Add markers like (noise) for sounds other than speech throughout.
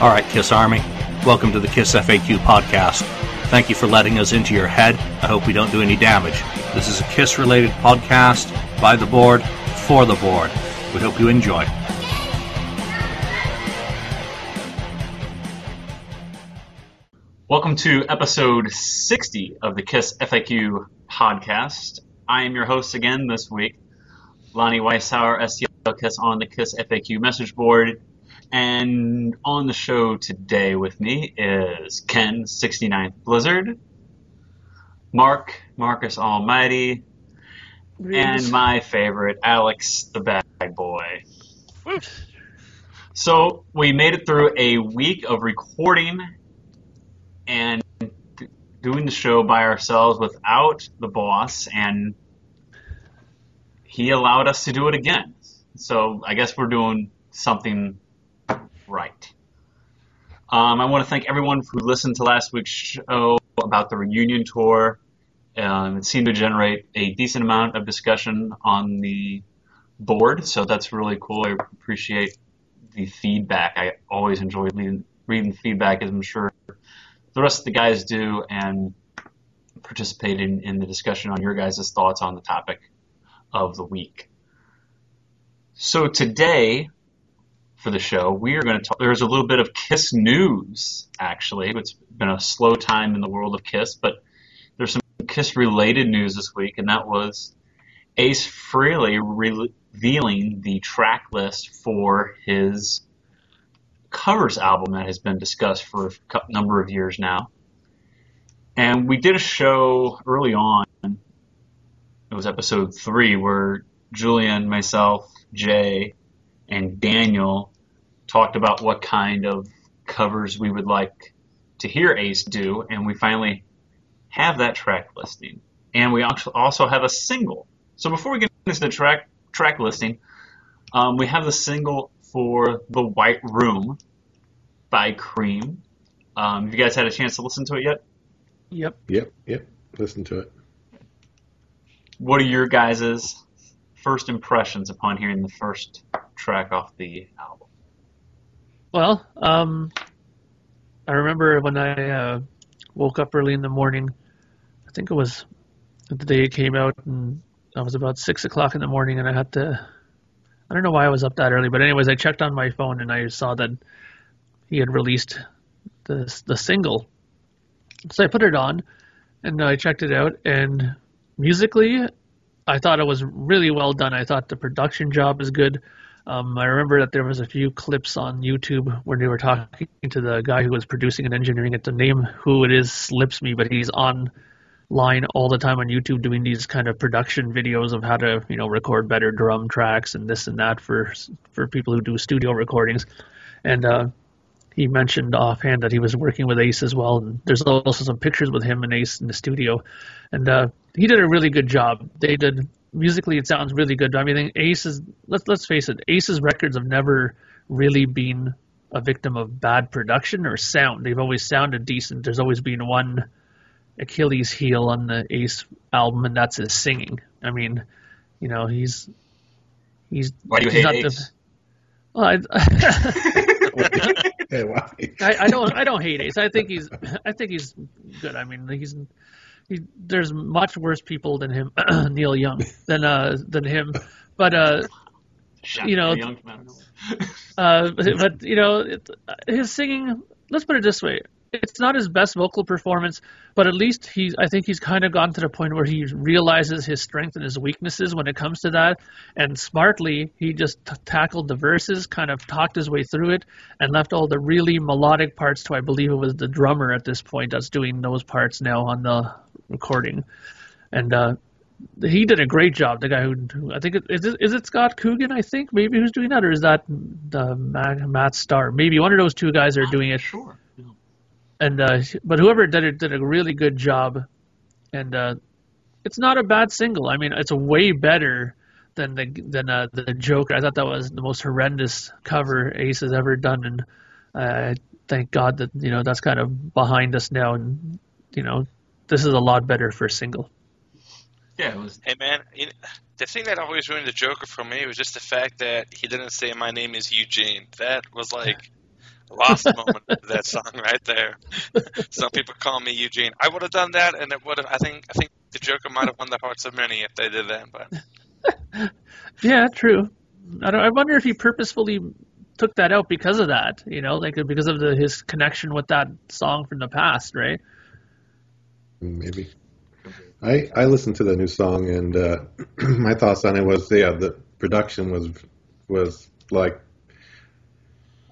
All right, Kiss Army, welcome to the Kiss FAQ podcast. Thank you for letting us into your head. I hope we don't do any damage. This is a Kiss related podcast by the board for the board. We hope you enjoy. Welcome to episode 60 of the KISS FAQ podcast. I am your host again this week, Lonnie Weishauer, STL KISS on the KISS FAQ message board. And on the show today with me is Ken, 69th Blizzard, Mark, Marcus Almighty, and my favorite, Alex, the bad boy. So we made it through a week of recording and doing the show by ourselves without the boss, and he allowed us to do it again. So I guess we're doing something right. Um, I want to thank everyone who listened to last week's show about the reunion tour. Um, it seemed to generate a decent amount of discussion on the board, so that's really cool. I appreciate the feedback. I always enjoy reading, reading feedback, as I'm sure the rest of the guys do, and participating in the discussion on your guys' thoughts on the topic of the week. So today, for the show, we are going to talk. There's a little bit of Kiss news, actually. It's been a slow time in the world of Kiss, but there's some Kiss related news this week, and that was Ace Frehley revealing the track list for his covers album that has been discussed for a number of years now. And we did a show early on. It was episode three where Julian, myself, Jay, and Daniel talked about what kind of covers we would like to hear Ace do, and we finally have that track listing. And we also have a single. So before we get into the track track listing, um, we have the single for The White Room by Cream. Um, have you guys had a chance to listen to it yet? Yep. Yep. Yep. Listen to it. What are your guys' first impressions upon hearing the first track off the album? Well, um, I remember when I uh, woke up early in the morning. I think it was the day it came out, and I was about six o'clock in the morning, and I had to. I don't know why I was up that early, but anyways, I checked on my phone and I saw that he had released the the single. So I put it on, and I checked it out, and musically, I thought it was really well done. I thought the production job is good. Um, I remember that there was a few clips on YouTube where they were talking to the guy who was producing and engineering it. The name who it is slips me, but he's online all the time on YouTube doing these kind of production videos of how to, you know, record better drum tracks and this and that for for people who do studio recordings. And uh, he mentioned offhand that he was working with Ace as well. And there's also some pictures with him and Ace in the studio, and uh, he did a really good job. They did musically, it sounds really good. I mean, Ace's let's let's face it, Ace's records have never really been a victim of bad production or sound. They've always sounded decent. There's always been one Achilles heel on the Ace album, and that's his singing. I mean, you know, he's he's. Why do you hate Ace? The, well, I, (laughs) (laughs) I, I, don't. I don't hate Ace. I think he's. I think he's good. I mean, he's. He, there's much worse people than him, (clears throat) Neil Young, (laughs) than uh than him, but uh, you know, (laughs) uh, but you know, it, his singing. Let's put it this way: it's not his best vocal performance, but at least he's I think he's kind of gone to the point where he realizes his strength and his weaknesses when it comes to that, and smartly he just t- tackled the verses, kind of talked his way through it, and left all the really melodic parts to I believe it was the drummer at this point that's doing those parts now on the recording, and uh, he did a great job. The guy who, I think it, is it, is it Scott Coogan? I think maybe who's doing that, or is that the Matt, Matt Starr? Maybe one of those two guys are doing it. Sure and uh, but whoever did it did a really good job, and uh, it's not a bad single. I mean, it's way better than the than uh, the Joker. I thought that was the most horrendous cover Ace has ever done, and uh, thank God that you know that's kind of behind us now, and you know this is a lot better for a single. Yeah, it was. Hey man, you know, the thing that always ruined the Joker for me was just the fact that he didn't say my name is Eugene. That was like a Lost (laughs) moment of that song right there. Some people call me Eugene. I would have done that, and it would have. I think. I think the Joker might have won the hearts of many if they did that. But (laughs) Yeah, true. I, don't, I wonder if he purposefully took that out because of that. You know, like because of the, his connection with that song from the past, right? Maybe. I I listened to the new song and uh, (clears throat) my thoughts on it was yeah the production was was like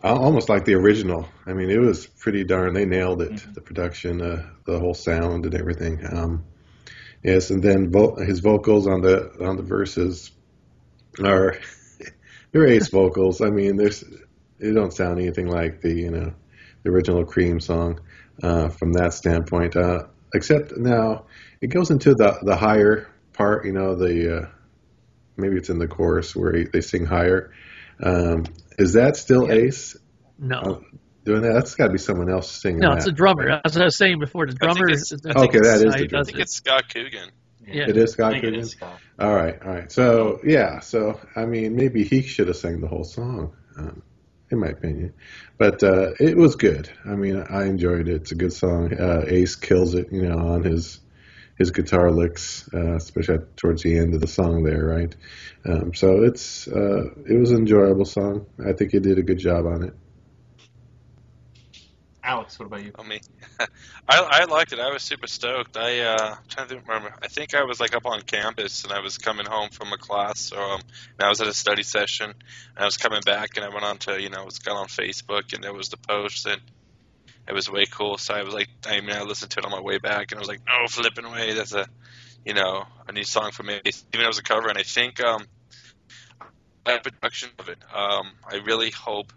almost like the original. I mean it was pretty darn. They nailed it. The production, uh, the whole sound and everything. Um, yes, and then vo- his vocals on the on the verses are (laughs) they're ace vocals. I mean there's they don't sound anything like the you know the original Cream song uh, from that standpoint. Uh, except now it goes into the the higher part. You know, the uh, maybe it's in the chorus where he, they sing higher. Um, is that still Yeah. Ace No, Oh, doing that? That's got to be someone else singing no, that. it's a drummer. As I was saying before, the I think drummer. it's- I think Okay, that is the drummer. I think it's Scott Coogan. Yeah. It is Scott Coogan. is Scott. All right, all right. So yeah, so I mean, maybe he should have sang the whole song, um, in my opinion. But uh, it was good. I mean, I enjoyed it. It's a good song. Uh, Ace kills it, you know, on his his guitar licks, uh, especially towards the end of the song there, right? Um, so it's uh, it was an enjoyable song. I think he did a good job on it. Alex, what about you? I me. (laughs) I I liked it. I was super stoked. I uh, trying to remember. I think I was like up on campus and I was coming home from a class, or um, and I was at a study session, and I was coming back and I went on to you know, I was got on Facebook and there was the post and it was way cool. So I was like, I mean, I listened to it on my way back and I was like, no flipping way, that's a you know a new song for me. Even it was a cover, and I think um, that production of it. Um, I really hope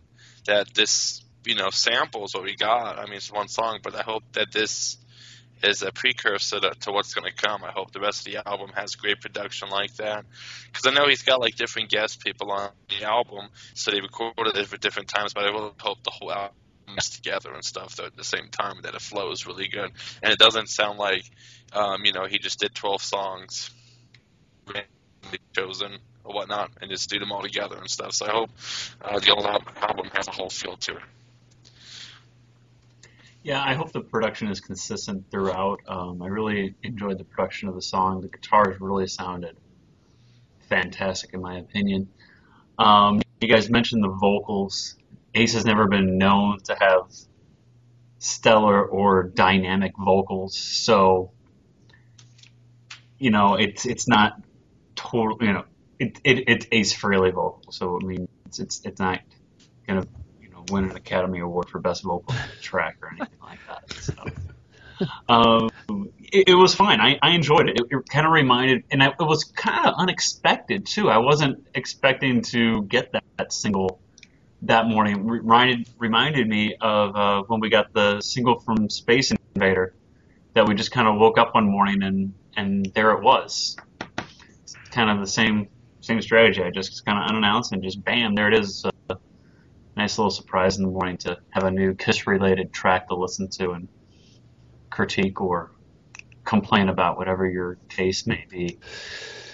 that this you know samples what we got. I mean, it's one song, but I hope that this is a precursor to, to what's going to come. I hope the rest of the album has great production like that because I know he's got like different guest people on the album, so they recorded it at different times. But I really hope the whole album is together and stuff though, at the same time that it flows really good and it doesn't sound like um, you know he just did 12 songs randomly chosen or whatnot and just do them all together and stuff. So I hope uh, the old album has a whole feel to it. Yeah, I hope the production is consistent throughout. Um, I really enjoyed the production of the song. The guitars really sounded fantastic, in my opinion. Um, you guys mentioned the vocals. Ace has never been known to have stellar or dynamic vocals, so you know it's it's not total. You know, it, it it's Ace Frehley vocal, so I mean it's it's, it's not gonna win an Academy Award for best vocal track or anything like that. So, (laughs) um, it, it was fine. I, I enjoyed it. It, it kind of reminded, and I, it was kind of unexpected too. I wasn't expecting to get that, that single that morning. Reminded reminded me of uh, when we got the single from Space Invader. That we just kind of woke up one morning and and there it was. It's kind of the same same strategy. I just kind of unannounced and just bam, there it is. Uh, nice little surprise in the morning to have a new Kiss related track to listen to and critique or complain about whatever your taste may be.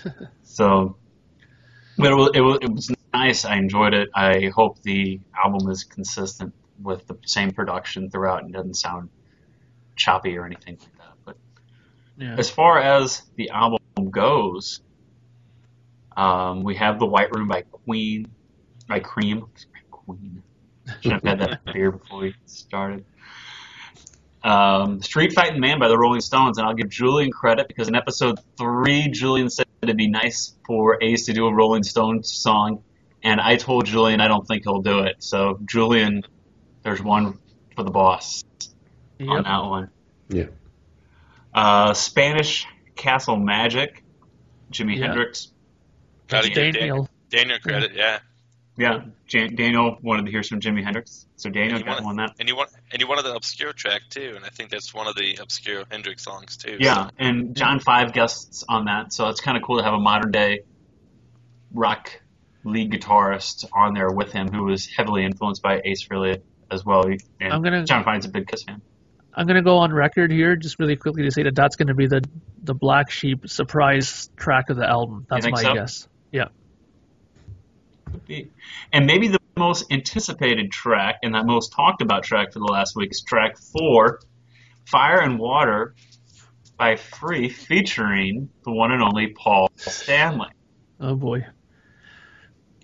(laughs) so, but it was, it was, it was nice. I enjoyed it. I hope the album is consistent with the same production throughout and doesn't sound choppy or anything like that. But Yeah. as far as the album goes, um, we have The White Room by Queen, by Cream. Queen. Should have had that beer before we started. Um, Street Fighting Man by the Rolling Stones, and I'll give Julian credit because in episode three, Julian said it'd be nice for Ace to do a Rolling Stones song, and I told Julian I don't think he'll do it. So Julian, there's one for the boss on that one. Yeah. Uh, Spanish Castle Magic, Jimi Yeah. Hendrix. Gotta It's give Daniel, Daniel. Daniel credit, yeah. Yeah, Jan- Daniel wanted to hear some Jimi Hendrix, so Daniel And you got wanted- one that. And you want and you wanted the obscure track too, and I think that's one of the obscure Hendrix songs too. Yeah, so- and John Five guests on that, so it's kind of cool to have a modern day rock lead guitarist on there with him, who was heavily influenced by Ace Frehley as well. And I'm gonna- John Five's a big Kiss fan. I'm gonna go on record here, just really quickly to say that that's gonna be the the Black Sheep surprise track of the album. That's my so? guess. Yeah. And maybe the most anticipated track and that most talked about track for the last week is track four, Fire and Water by Free, featuring the one and only Paul Stanley. Oh boy.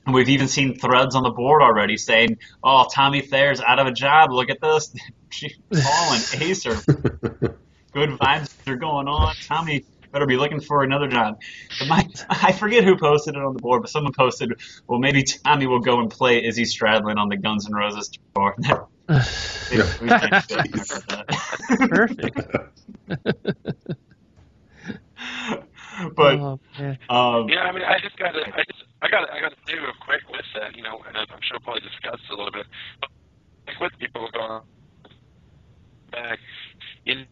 And we've even seen threads on the board already saying, "Oh, Tommy Thayer's out of a job. Look at this. Paul and Ace are good vibes are going on. Tommy better be looking for another job." But my, I forget who posted it on the board, but someone posted, "Well, maybe Tommy will go and play Izzy Stradlin on the Guns N' Roses tour." (laughs) (laughs) Perfect. (laughs) but oh, um, Yeah, I mean, I just got to, I just, I got, I got to do a quick with that, you know, and I'm sure we'll probably discuss it a little bit. But like with people going back, you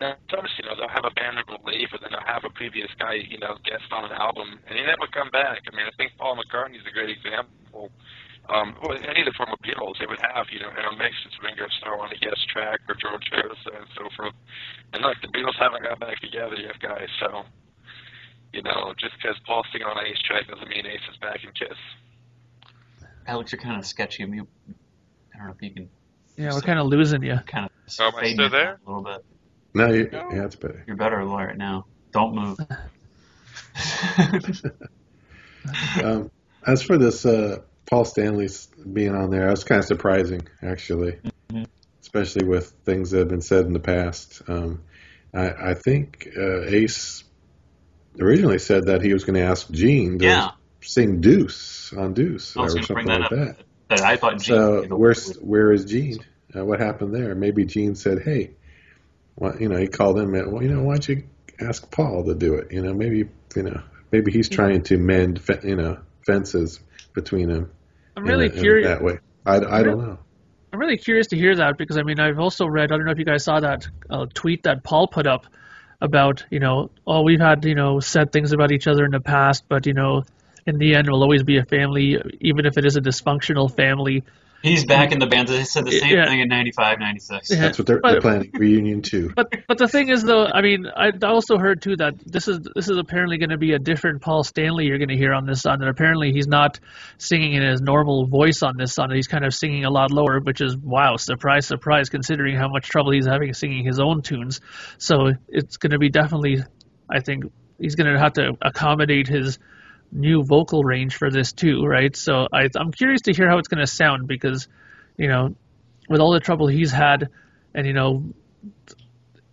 know, sometimes, you know, they'll have a band member leave, or then they'll have a previous guy, you know, guest on an album, and he never come back. I mean, I think Paul McCartney's a great example. Um, well, any of the former Beatles, they would have, you know, Aaron Mixon's Ringo Starr on a guest track, or George Harrison, and so forth. And look, the Beatles haven't got back together yet, guys. So, you know, just because Paul's singing on Ace track doesn't mean Ace is back in Kiss. Alex, you're kind of sketchy. I, mean, I don't know if you can Yeah, we're kind of losing you. kind of Oh, am I still there? a little bit. No, you, yeah, it's better. You're better Lawyer, now. Don't move. (laughs) (laughs) Um, as for this uh, Paul Stanley's being on there, that's kind of surprising, actually, Mhm. especially with things that have been said in the past. Um, I, I think uh, Ace originally said that he was going to ask Gene to yeah, sing Deuce on Deuce or going bring something that like up. that. But I thought Gene So would be the- where's where is Gene? Uh, what happened there? Maybe Gene said, "Hey, well, you know," he called him. and, Well, you know, why don't you ask Paul to do it? You know, maybe you know, maybe he's trying to mend, you know, fences between them. I'm really in a- in curious. that way. I, I don't know. I'm really curious to hear that because I mean I've also read I don't know if you guys saw that uh, tweet that Paul put up about you know oh we've had you know said things about each other in the past but you know in the end we'll always be a family even if it is a dysfunctional family He's back in the band. They said the same Yeah. thing in 95, 96. Yeah. That's what they're, But- they're planning reunion too. But but the thing is though, I mean, I also heard too that this is this is apparently going to be a different Paul Stanley you're going to hear on this song. And apparently he's not singing in his normal voice on this song. He's kind of singing a lot lower, which is wow, surprise, surprise, considering how much trouble he's having singing his own tunes. So it's going to be definitely, I think he's going to have to accommodate his new vocal range for this too, right? So I, I'm curious to hear how it's going to sound because, you know, with all the trouble he's had, and you know,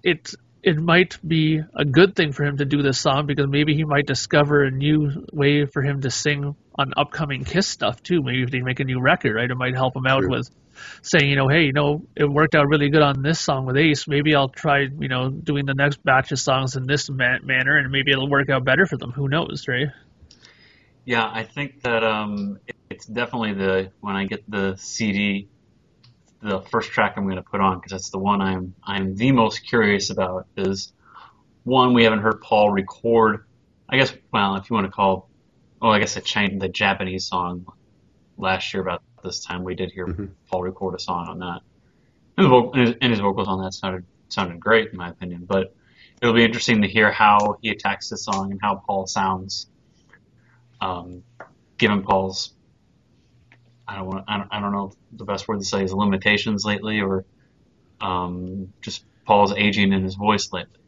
it it might be a good thing for him to do this song because maybe he might discover a new way for him to sing on upcoming Kiss stuff too. Maybe if they make a new record, right, it might help him out True. with saying, you know, hey, you know, it worked out really good on this song with Ace. Maybe I'll try, you know, doing the next batch of songs in this ma- manner, and maybe it'll work out better for them. Who knows, right? Yeah, I think that um, it's definitely the when I get the CD, the first track I'm going to put on because that's the one I'm I'm the most curious about. Is one we haven't heard Paul record. I guess well, if you want to call, oh, I guess changed the Japanese song last year about this time we did hear Mhm. Paul record a song on that, and, the vo- and his- and his vocals on that sounded sounded great in my opinion. But it'll be interesting to hear how he attacks this song and how Paul sounds um, given Paul's, I don't want, I don't, I don't know the best word to say is limitations lately, or um, just Paul's aging in his voice lately.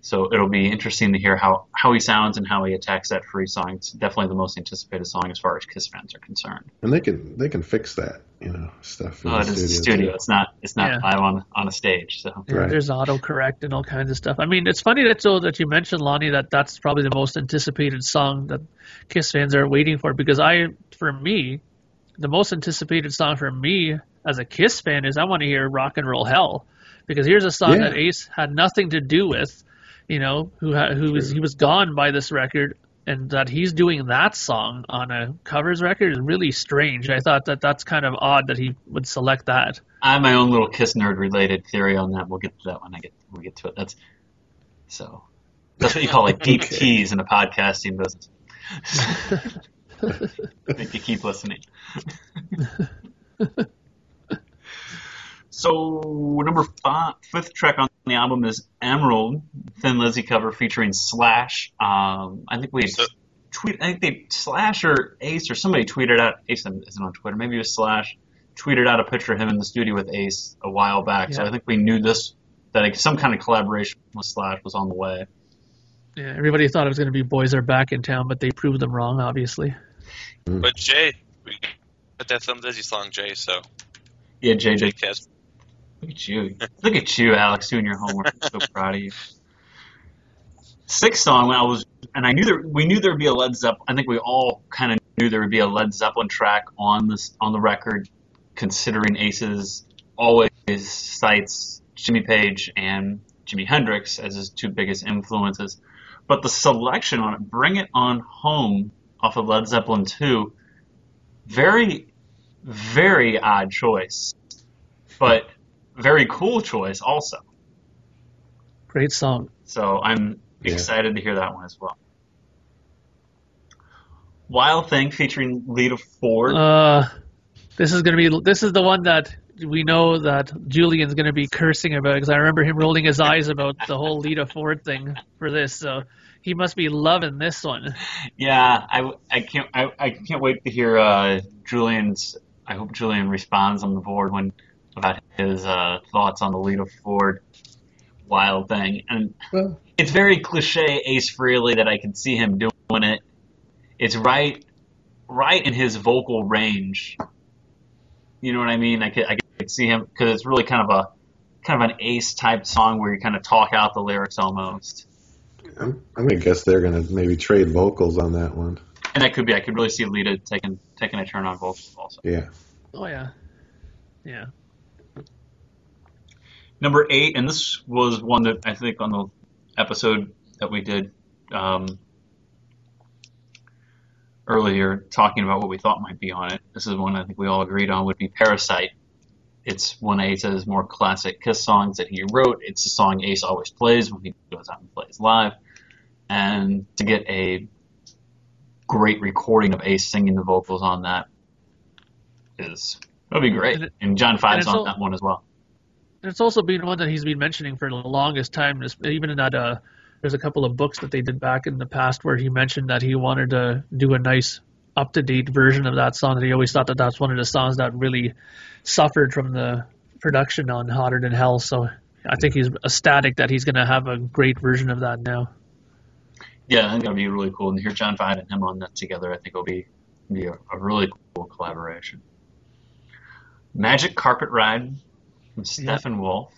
So it'll be interesting to hear how, how he sounds and how he attacks that free song. It's definitely the most anticipated song as far as Kiss fans are concerned. And they can they can fix that, you know, stuff in Oh, the it is a studio. studio. too. It's not it's not Yeah. live on on a stage. So Yeah, Right. There's autocorrect and all kinds of stuff. I mean, it's funny that so that you mentioned Lonnie that that's probably the most anticipated song that Kiss fans are waiting for because I, for me, the most anticipated song for me as a Kiss fan is I want to hear Rock and Roll Hell because here's a song Yeah. that Ace had nothing to do with, you know, who ha- who was he was gone by this record. And that he's doing that song on a covers record is really strange. I thought that that's kind of odd that he would select that. I have my own little Kiss nerd related theory on that. We'll get to that when I get we get to it. That's so that's what you call like (laughs) deep Okay. teas in the podcasting business. (laughs) (laughs) Make you keep listening. So number five, fifth track on the album is Emerald, Thin Lizzy cover featuring Slash. Um, I think we had So- tweet. I think they Slash or Ace or somebody tweeted out. Ace isn't on Twitter. Maybe it was Slash tweeted out a picture of him in the studio with Ace a while back. So I think we knew this that like, some kind of collaboration with Slash was on the way. Yeah, everybody thought it was going to be Boys Are Back in Town, but they proved them wrong, obviously. But Jay, we got that Thin Lizzy song, Jay. So Yeah, Jay JJ, Cas. Look at you, look at you, Alex, doing your homework. I'm so proud of you. Sixth song, I was, and I knew there, we knew there would be a Led Zeppelin. I think we all kind of knew there would be a Led Zeppelin track on this on the record, considering Aces always cites Jimmy Page and Jimi Hendrix as his two biggest influences. But the selection on it, Bring It On Home, off of Led Zeppelin 2, very, very odd choice, but very cool choice also. Great song. So I'm Yeah. excited to hear that one as well. Wild Thing featuring Lita Ford. Uh, this is going to be this is the one that we know that Julian's going to be cursing about because I remember him rolling his eyes about the whole Lita Ford thing for this. So he must be loving this one. Yeah, I, I can't I, I can't wait to hear uh, Julian's. I hope Julian responds on the board when about his uh, thoughts on the Lita Ford Wild Thing, and Well, it's very cliche Ace Frehley that I can see him doing it. It's right, right in his vocal range. You know what I mean? I could I could see him because it's really kind of a kind of an Ace type song where you kind of talk out the lyrics almost, I'm, I'm gonna guess they're gonna maybe trade vocals on that one. and that could be I could really see Lita taking taking a turn on vocals also. Yeah. Oh yeah, yeah. Number eight, and this was one that I think on the episode that we did um, earlier, talking about what we thought might be on it. This is one I think we all agreed on would be Parasite. It's one of Ace's more classic Kiss songs that he wrote. It's a song Ace always plays when he goes out and plays live. And to get a great recording of Ace singing the vocals on that is that'll be great. And John Five's it's on al- that one as well. It's also been one that he's been mentioning for the longest time. Even in that, uh, there's a couple of books that they did back in the past where he mentioned that he wanted to do a nice, up-to-date version of that song. That he always thought that that's one of the songs that really suffered from the production on Hotter Than Hell. So I think he's ecstatic that he's going to have a great version of that now. Yeah, I think that'd be really cool. And to hear John Five and him on that together, I think it'll be be a, a really cool collaboration. Magic Carpet Ride from Steppenwolf.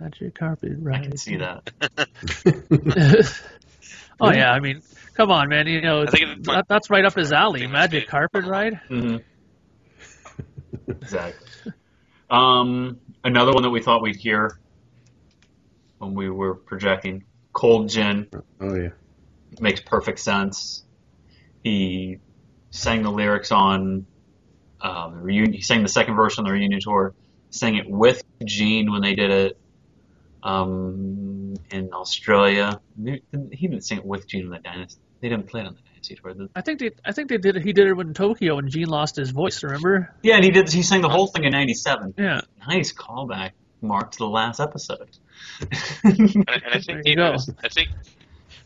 Magic carpet Ride. I can see that. (laughs) oh yeah, I mean, come on, man. You know, I think it's that, that's right up his alley. Magic carpet ride. hmm (laughs) exactly. Um, another one that we thought we'd hear when we were projecting Cold Gin Oh yeah. makes perfect sense. He sang the lyrics on um, the reunion. He sang the second verse on the reunion tour. Sang it with Gene when they did it um, in Australia. He didn't sing it with Gene on the Dynasty. They didn't play it on the Dynasty tour. The- I think they, I think they did. He did it in Tokyo when Gene lost his voice. Remember? Yeah, and he did. He sang the whole thing in '97. Yeah. Nice callback, Mark, to the last episode. And, and I There think you he go. I think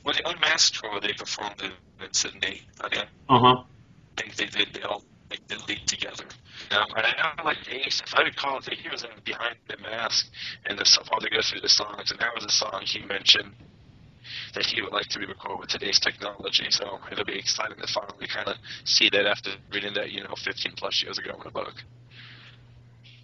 well, the Unmasked tour they performed in, in Sydney. I uh huh. I think they did. They all like, did lead together. Um, and I know, like Ace, if I recall, I think he was in Behind the Mask, and the song while they go through the songs, and that was a song he mentioned that he would like to be recorded with today's technology. So it'll be exciting to finally kind of see that after reading that, you know, 15 plus years ago in a book.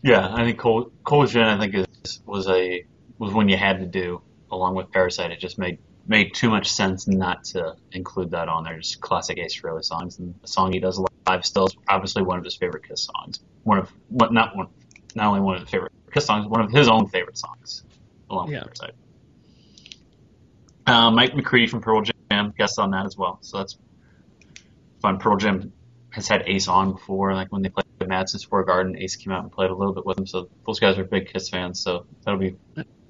Yeah, I think Cold Gin, I think is, was a was one you had to do along with Parasite. It just made made too much sense not to include that on there. Just classic Ace Frehley songs, and the song he does live still is obviously one of his favorite Kiss songs. One of what not one, not only one of the favorite Kiss songs, one of his own favorite songs, along Yeah. with Parasite. Uh, Mike McCready from Pearl Jam guest on that as well, so that's fun. Pearl Jam has had Ace on before, like when they played at Madison Square Garden, Ace came out and played a little bit with him. So those guys are big Kiss fans, so that'll be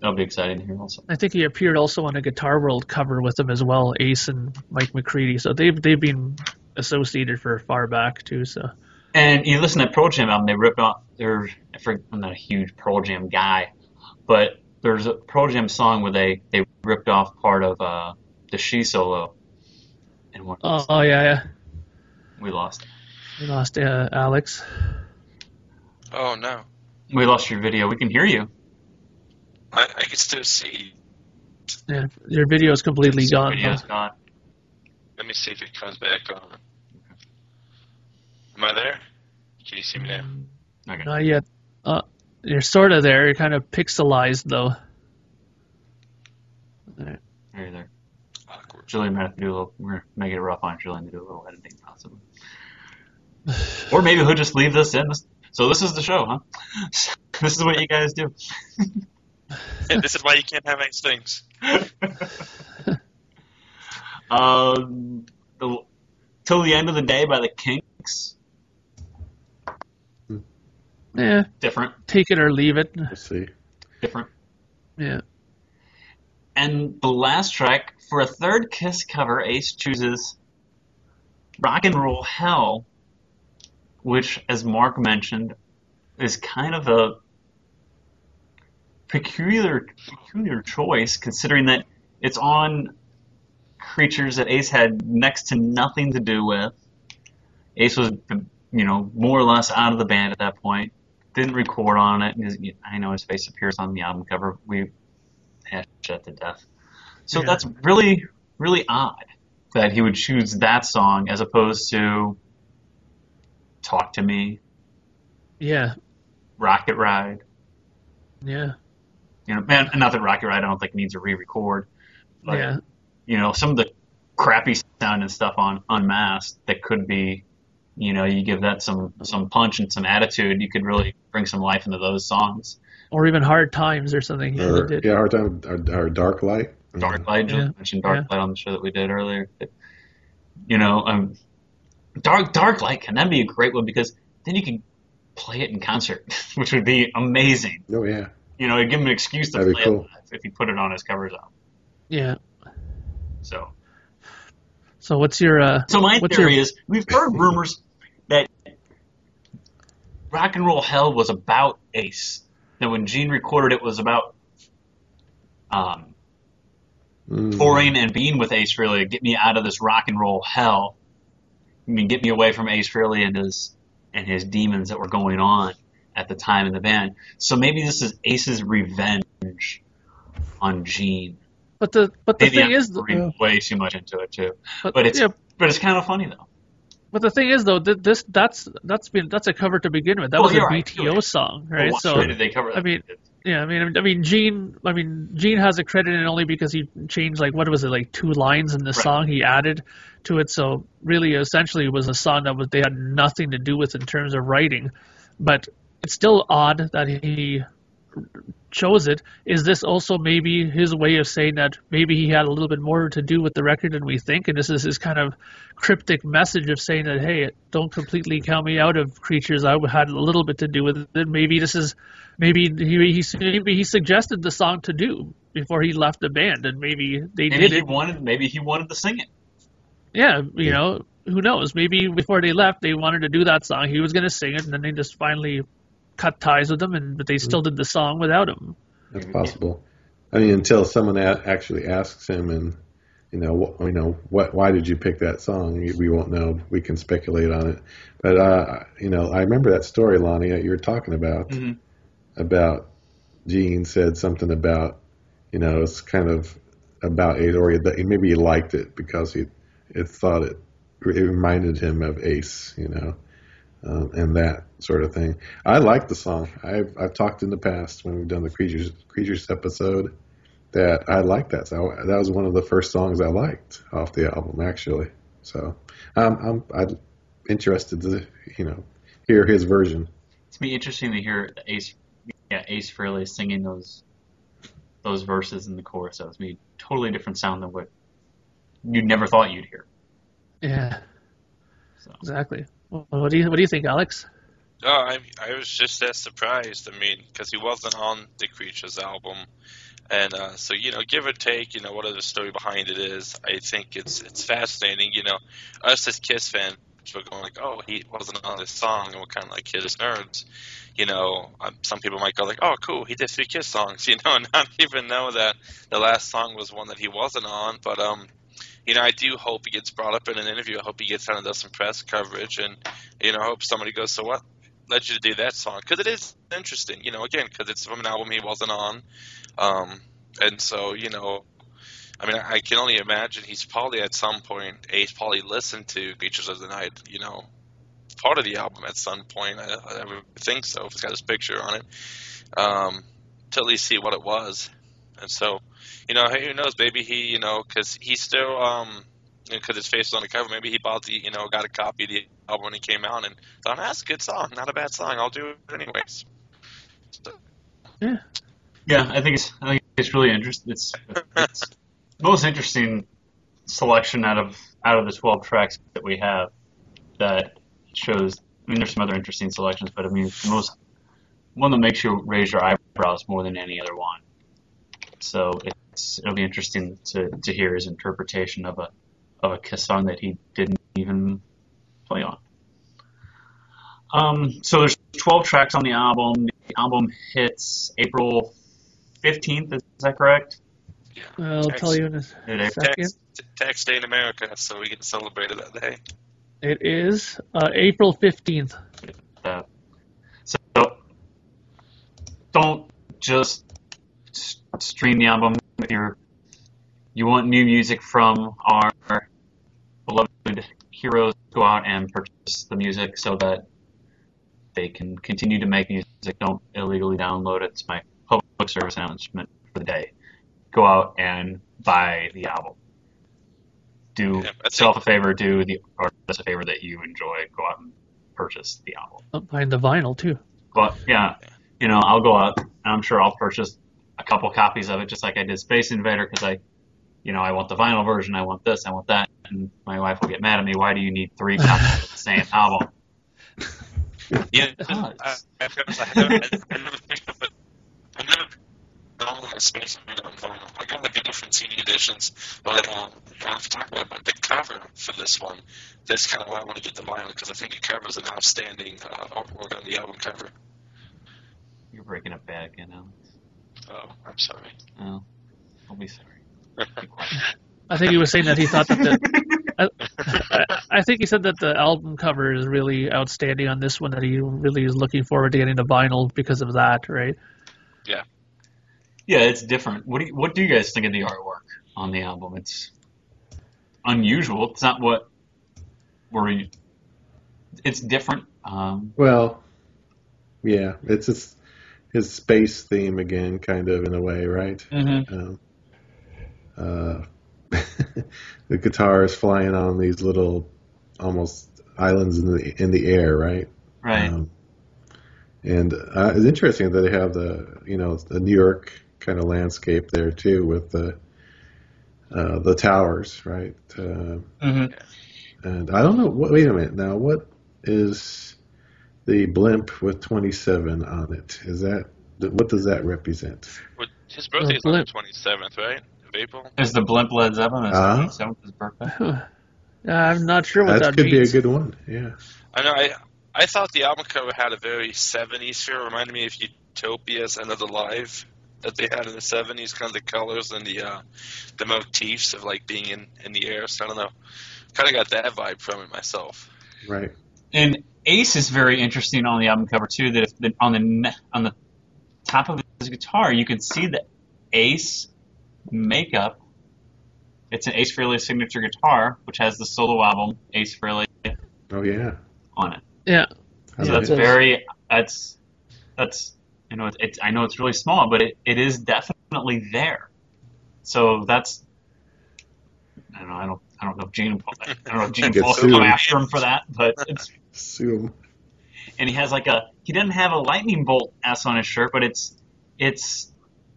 that'll be exciting to hear also. I think he appeared also on a Guitar World cover with them as well, Ace and Mike McCready. So they've they've been associated for far back too. So And you listen to that Pearl Jam album, they ripped off. They're I forget, I'm not a huge Pearl Jam guy, but there's a Pearl Jam song where they they ripped off part of uh, the She solo And one Oh, oh yeah, yeah. we lost. We lost uh, Alex. Oh no, We lost your video. We can hear you. I, I can still see. Yeah, your video is completely Your gone. video's though. gone. Let me see if it comes back on. Am I there? Can you see me now? Okay. Not yet. Uh, you're sort of there. You're kind of pixelized though. There. There you're there. Awkward. Julian might have to do a little. We're gonna make it rough on Julian to do a little editing, possibly. Or maybe he'll just leave this in. So this is the show, huh? (laughs) this is what you guys do. (laughs) (laughs) Yeah, this is why you can't have nice things. (laughs) um, the, till the end of the day by the Kinks. Yeah, Different, take it or leave it. We'll see. different. Yeah. And the last track for a third Kiss cover, Ace chooses "Rock and Roll Hell," which, as Mark mentioned, is kind of a peculiar peculiar choice, considering that it's on creatures that Ace had next to nothing to do with. Ace was, you know, more or less out of the band at that point. Didn't record on it. His- I know his face appears on the album cover. We hashed that to death. So Yeah. that's really, really odd that he would choose that song as opposed to Talk to Me, Yeah. Rocket Ride. Yeah. You know, man, not that Rocket Ride I don't think needs a re-record, but Yeah. you know, some of the crappy sound and stuff on Unmasked that could be, you know, you give that some some punch and some attitude, you could really bring some life into those songs. Or even hard times or something he Or, did. yeah, hard time. or, our dark light. Dark Light, Jill Yeah. mentioned Dark Yeah. Light on the show that we did earlier. But, you know, um, Dark Dark Light can that be a great one because then you can play it in concert, (laughs) which would be amazing. Oh yeah. You know, it'd give him an excuse to That'd play cool. it live if he put it on his covers album. Yeah. So, So what's your uh so my What's theory your- is we've heard rumors that Rock and Roll Hell was about Ace. That when Gene recorded it was about um, Mm. touring and being with Ace Frehley get me out of this rock and roll hell. I mean, get me away from Ace Frehley and his and his demons that were going on at the time in the band. So maybe this is Ace's revenge on Gene. but the but the Maybe thing I'm is reading way too much into it too. but, But it's yeah, but it's kind of funny though. but the thing is though th- this that's that's been that's a cover to begin with. That Well, was a right, BTO right. song, oh, right? Well, so did they cover that? I mean, Yeah, I mean, I mean, Gene. I mean, Gene has a credit in only because he changed like what was it, like two lines in the Right. song he added to it. So really, essentially, it was a song that was they had nothing to do with in terms of writing. But it's still odd that he chose it. Is this also maybe his way of saying that maybe he had a little bit more to do with the record than we think, and this is his kind of cryptic message of saying that hey, don't completely count me out of creatures. I had a little bit to do with it. Maybe this is maybe he he maybe he suggested the song to do before he left the band, and maybe they Maybe did he it. wanted. Maybe he wanted to sing it. Yeah, you know, who knows? Maybe before they left, they wanted to do that song. He was going to sing it, and then they just finally cut ties with them, and but they still did the song without him. That's possible. I mean, until someone a- actually asks him, and you know, wh- you know, what? Why did you pick that song? We- We won't know. We can speculate on it. But uh, you know, I remember that story, Lonnie, that you were talking about Mhm. about Gene said something about, you know, it's kind of about Ace, or he- maybe he liked it because he it thought it it reminded him of Ace, you know, um, and that sort of thing. I like the song. I've I've talked in the past when we've done the creatures creatures episode that I like that. So that was one of the first songs I liked off the album, actually. So um, I'm I'm interested to you know hear his version. It's be interesting to hear Ace, yeah, Ace Frehley singing those those verses in the chorus. That would be totally different sound than what you never thought you'd hear. Yeah, So exactly. What do you what do you think, Alex? No, I I was just as surprised. I mean, because he wasn't on the Creatures album, and uh, so you know, give or take, you know, whatever the story behind it is, I think it's it's fascinating. You know, us as Kiss fans, we're going like, oh, he wasn't on this song, and we're kind of like Kiss nerds. You know, um, some people might go like, oh, cool, he did three Kiss songs. (laughs) You know, and not even know that the last song was one that he wasn't on. But um, you know, I do hope he gets brought up in an interview. I hope he gets on and does some press coverage, and you know, I hope somebody goes, "So what led you to do that song?" Because it is interesting, you know, again, because it's from an album he wasn't on, um, and so you know, I mean, I can only imagine he's probably at some point, a he's probably listened to Creatures of the Night, you know, part of the album at some point. I, I would think so if it's got his picture on it, um, to at least see what it was, and so you know, hey, who knows? Maybe he, you know, because he's still, um, because his face is on the cover. Maybe he bought the, you know, got a copy of the album when he came out and thought, that's a good song, not a bad song. I'll do it anyways. So, Yeah. Yeah, I think it's I think it's really interesting. It's, it's (laughs) the most interesting selection out of out of the twelve tracks that we have that shows. I mean, there's some other interesting selections, but I mean, the most one that makes you raise your eyebrows more than any other one. So it's it'll be interesting to, to hear his interpretation of a of a Kiss song that he didn't even play on. Um, so there's 12 tracks on the album. The album hits April 15th. Is that correct? I'll tell you in a second. tax, tax day in America, so we get to celebrate it that day. It is uh, April 15th. Uh, so don't just s- stream the album. If you're you want new music from our beloved heroes, go out and purchase the music so that they can continue to make music. Don't illegally download it. It's my public service announcement for the day. Go out and buy the album. Do Yeah, I self a favor. Do the artist a favor that you enjoy. Go out and purchase the album. Oh, Behind the vinyl too. But yeah, you know, I'll go out and I'm sure I'll purchase a couple copies of it, just like I did Space Invader, because I, you know, I want the vinyl version, I want this, I want that, and my wife will get mad at me. Why do you need three copies of the same (laughs) album? Yeah, (laughs) I, does. I, I, never, I never picked up it. I never downloaded Space Invader on vinyl. I got like the different CD editions, but um, I have to talk about but the cover for this one. That's kind of why I want to get the vinyl because I think it covers an outstanding uh, artwork on the album cover. You're breaking up bad again, Alex. Oh, I'm sorry. Oh, I'll be sorry. (laughs) I think he was saying that he thought that the. I, (laughs) I- I think he said that the album cover is really outstanding on this one. That he really is looking forward to getting the vinyl because of that, right? Yeah, Yeah, it's different. What do you, what do you guys think of the artwork on the album? It's unusual. It's not what we're. It's different. Um, Well, yeah, it's his, his space theme again, kind of in a way, right? Um, uh, (laughs) the guitar is flying on these little, almost islands in the in the air, right? right. Um, and uh, it's interesting that they have the you know the New York kind of landscape there too with the uh, the towers, right? Uh, Mhm. and I don't know. What, wait a minute. Now, what is the blimp with 27 on it? Is that what does that represent? Well, his birthday is on the 27th, right? Of April? Is the blimp Led Zeppelin? Is Uh-huh. uh seventh his birthday? Uh, I'm not sure what that that could be a good one. Yeah. I know. I I thought the album cover had a very '70s feel. Reminded me of Utopia's Another Life that they had in the '70s, kind of the colors and the uh, the motifs of like being in in the air. So I don't know. Kind of got that vibe from it myself. Right. And Ace is very interesting on the album cover too. That if the, on the on the top of his guitar, you can see the Ace makeup. It's an Ace Frehley signature guitar, which has the solo album Ace Frehley Oh yeah. on it. Yeah, I So that's it. very that's that's you know it's, it's I know it's really small, but it, it is definitely there. So that's I don't know I don't I don't know if Gene I don't know if (laughs) Gene Get Paul sued. come after him for that, but it's Sue 'em. and he has like a he doesn't have a lightning bolt S on his shirt, but it's it's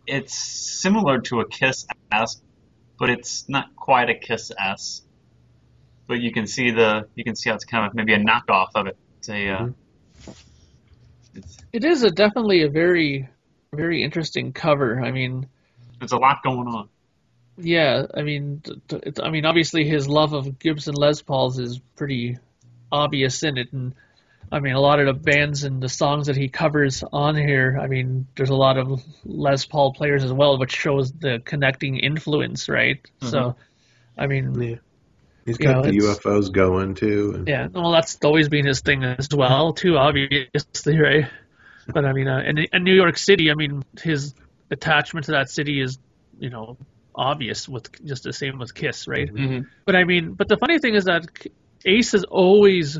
it's similar to a Kiss S, but it's not quite a Kiss S. But you can see the you can see how it's kind of maybe a knockoff of it. It's a uh, Mhm. it's, it is a definitely a very, very interesting cover. I mean, there's a lot going on. yeah, I mean, t- t- it's, I mean, obviously his love of Gibson Les Pauls is pretty obvious in it, and I mean, a lot of the bands and the songs that he covers on here. I mean, there's a lot of Les Paul players as well, which shows the connecting influence, right? So, I mean, Yeah. He's You got know, the UFOs going too. And yeah, well, that's always been his thing as well, too, obviously, right? But I mean, uh, in, in New York City, I mean, his attachment to that city is, you know, obvious with just the same with Kiss, right? Mhm. But I mean, but the funny thing is that Ace has always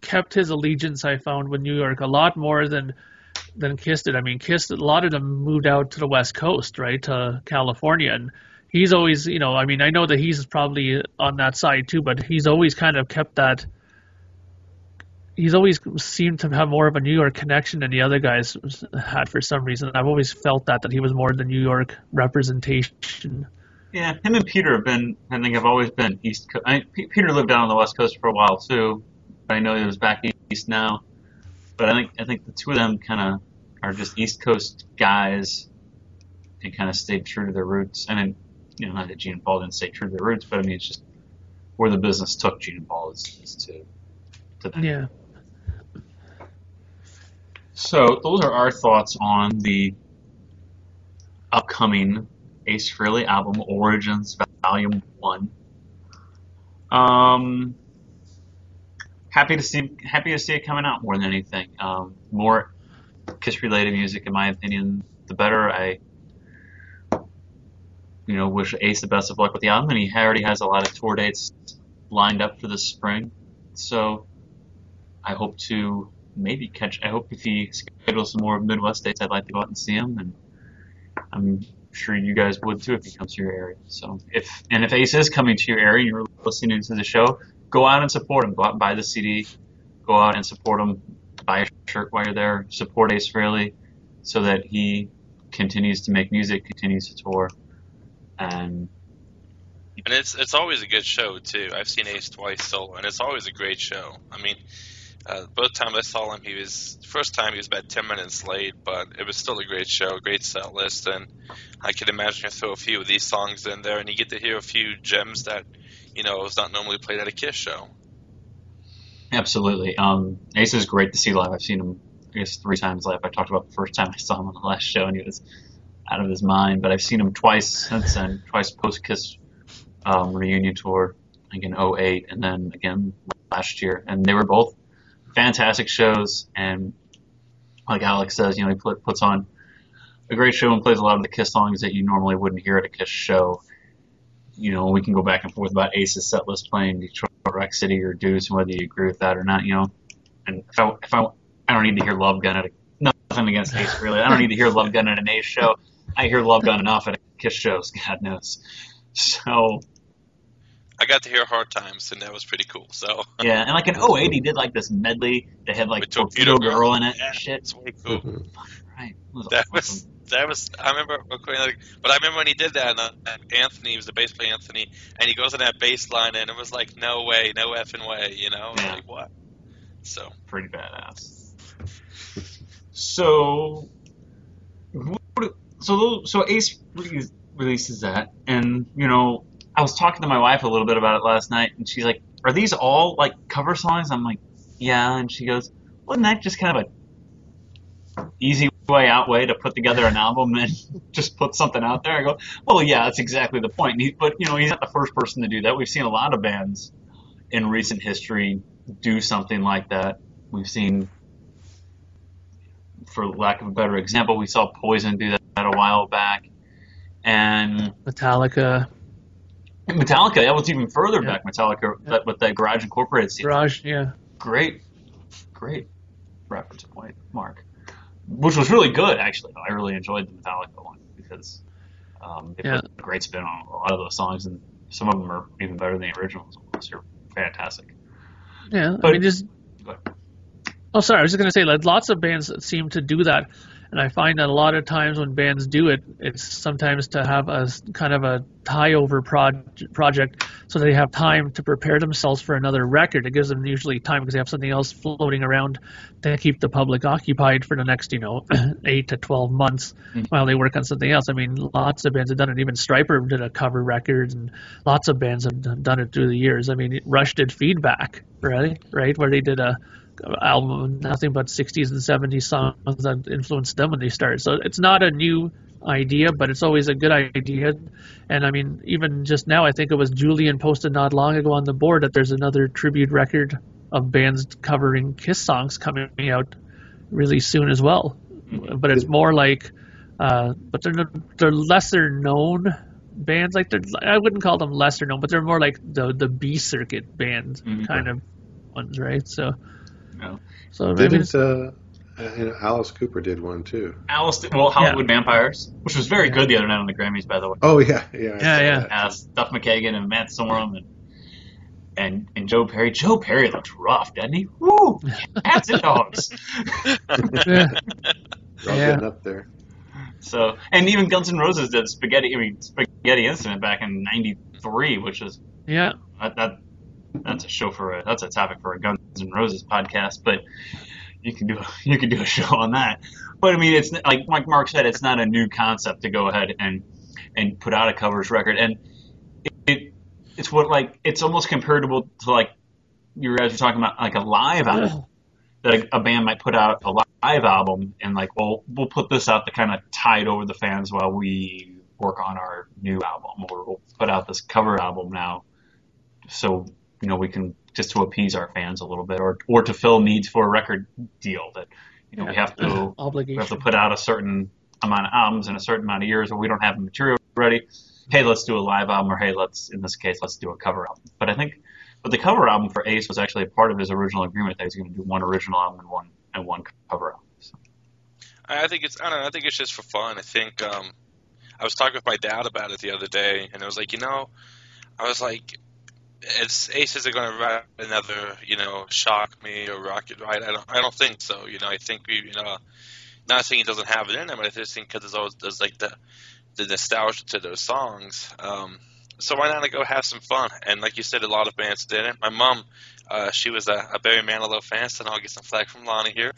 kept his allegiance. I found with New York a lot more than than Kiss did. I mean, Kiss a lot of them moved out to the West Coast, right, to California, and he's always, you know, I mean, I know that he's probably on that side too, but he's always kind of kept that. He's always seemed to have more of a New York connection than the other guys had for some reason. I've always felt that that he was more the New York representation. Yeah, him and Peter have been. I think have always been East Coast. I, P- Peter lived down on the West Coast for a while too. But I know he was back east now. But I think I think the two of them kind of are just East Coast guys, and kind of stayed true to their roots. I mean, you know, not that Gene and Paul didn't stay true to their roots, but I mean, it's just where the business took Gene and Paul is, is to to them. Yeah. So those are our thoughts on the upcoming Ace Frehley album Origins Volume One. Um, happy to see happy to see it coming out more than anything. Um, more Kiss related music, in my opinion, the better. I you know wish Ace the best of luck with the album, and he already has a lot of tour dates lined up for this spring. So I hope to maybe catch. I hope if he schedules some more Midwest dates, I'd like to go out and see him, and I'm sure you guys would too if he comes to your area. So if and if Ace is coming to your area, and you're listening to the show, go out and support him. Go out and buy the CD. Go out and support him. Buy a shirt while you're there. Support Ace Frehley, so that he continues to make music, continues to tour, and And it's it's always a good show too. I've seen Ace twice solo, and it's always a great show. I mean, uh, both times I saw him, he was first time he was about ten minutes late, but it was still a great show, great set list, and I can imagine you throw a few of these songs in there, and you get to hear a few gems that you know is not normally played at a Kiss show. Absolutely. Um, Ace is great to see live. I've seen him, I guess, three times live. I talked about the first time I saw him on the last show, and he was out of his mind. But I've seen him twice since then, twice post Kiss um, reunion tour, think in 08, and then again last year. And they were both fantastic shows. And like Alex says, you know, he put, puts on a great show and plays a lot of the Kiss songs that you normally wouldn't hear at a Kiss show. You know, we can go back and forth about Ace's set list playing Detroit or Rock City or Deuce and whether you agree with that or not, you know. And if I, if I, I don't need to hear Love Gun at a, nothing against Ace really. I don't need to hear Love Gun at an Ace show. I hear Love Gun enough at a Kiss shows, God knows. So, I got to hear Hard Times, and that was pretty cool. So yeah. And like in 08, he did like this medley that had like With Torpedo Torpedo Girl, Girl. in it Yeah, shit. it's way cool. Mhm. Right. It was That awesome. was that was I remember recording but I remember when he did that. And, uh, Anthony was the bass player, Anthony, and he goes on that bass line, and it was like, no way, no effing way, you know, Yeah. like what? So pretty badass. So, what- so so Ace re- releases that, and you know, I was talking to my wife a little bit about it last night, and she's like, "Are these all like cover songs?" I'm like, "Yeah," and she goes, "Wasn't that just kind of a easy way out way to put together an album and (laughs) just put something out there?" I go, "Well, yeah, that's exactly the point." He, but you know, he's not the first person to do that. We've seen a lot of bands in recent history do something like that. We've seen, for lack of a better example, we saw Poison do that a while back, and Metallica, Metallica. That was even further Yeah. back. Metallica Yeah. that, with that Garage Incorporated scene. Garage, yeah. Great, great reference point, Mark. Which was really good, actually. I really enjoyed the Metallica one because um, they Yeah. put a great spin on a lot of those songs, and some of them are even better than the originals. Almost, they're fantastic. Yeah, I mean, just. Oh, sorry. I was just going to say, like, lots of bands seem to do that, and I find that a lot of times when bands do it, it's sometimes to have a kind of a tie-over proj- project, so they have time to prepare themselves for another record. It gives them usually time because they have something else floating around to keep the public occupied for the next, you know, (clears throat) eight to twelve months Mhm. while they work on something else. I mean, lots of bands have done it. Even Stryper did a cover record, and lots of bands have done done it through the years. I mean, Rush did Feedback, right? Right, where they did a album, nothing but 60s and 70s songs that influenced them when they started. So it's not a new idea, but it's always a good idea. And I mean, even just now, I think it was Julian posted not long ago on the board that there's another tribute record of bands covering Kiss songs coming out really soon as well. But it's more like, uh, but they're they're lesser known bands. Like they're, I wouldn't call them lesser known, but they're more like the the B circuit band Mhm. kind of ones, right? So, No. so Didn't uh, Alice Cooper did one too? Alice, well, Hollywood Vampires, which was very good the other night on the Grammys, by the way. Oh yeah, yeah, I Yeah, yeah. Uh, Duff McKagan and Matt Sorum and and and Joe Perry. Joe Perry looked rough, didn't he? Woo! Cats and dogs. yeah, (laughs) Yeah. getting up there. So, and even Guns N' Roses did Spaghetti. I mean, Spaghetti Incident back in '93, which is yeah, that, that that's a show for a that's a topic for a Guns N' Roses podcast. But you can do (laughs) you can do a show on that. But I mean, it's like like Mark said, it's not a new concept to go ahead and and put out a covers record, and it, it it's what like it's almost comparable to like you guys were talking about like a live album (clears throat) that a, a band might put out a live album and like well we'll put this out to kind of tide over the fans while we work on our new album or we'll put out this cover album now so you know we can just to appease our fans a little bit or or to fill needs for a record deal that you know we have to (clears throat) we have to put out a certain amount of albums in a certain amount of years or we don't have the material ready hey let's do a live album or hey let's in this case let's do a cover album but i think but the cover album for ace was actually a part of his original agreement that he's going to do one original album and one and one cover album so, I I think it's I don't know. I think it's just for fun. I think um, I was talking with my dad about it the other day, and I was like, you know, I was like, it's Ace isn't going to write another, you know, shock me or rocket right. I don't I don't think so. You know, I think we, you know, not saying he doesn't have it in him, but I just think because there's always there's like the the nostalgia to those songs. Um, so why not go have some fun? And like you said, a lot of bands did it. My mom, uh, she was a, a Barry Manilow fan, so I'll get some flack from Lonnie here.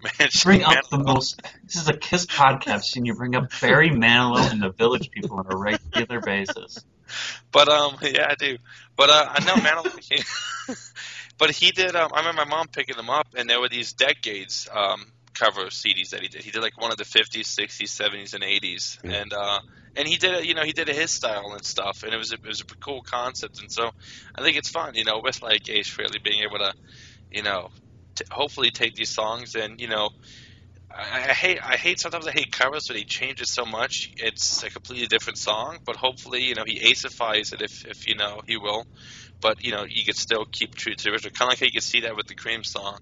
(laughs) Man, bring up the most this is a kiss podcast and you bring up barry manilow and the village people on a regular basis (laughs) But um, (laughs) yeah, I do. But uh, I know Manilow. (laughs) but he did. Um, I remember my mom picking them up, and there were these decades um, cover CDs that he did. He did like one of the 50s, 60s, 70s, and 80s, Yeah. and uh, and he did it. You know, he did it his style and stuff, and it was a, it was a cool concept. And so I think it's fun. You know, with like Ace Frehley being able to, you know, t- hopefully take these songs and you know. I, I hate I hate sometimes I hate covers but he changes so much. It's a completely different song but hopefully you know he aceifies it if, if you know he will. But you know you can still keep true to the original. Kind of like how you could see that with the Cream song.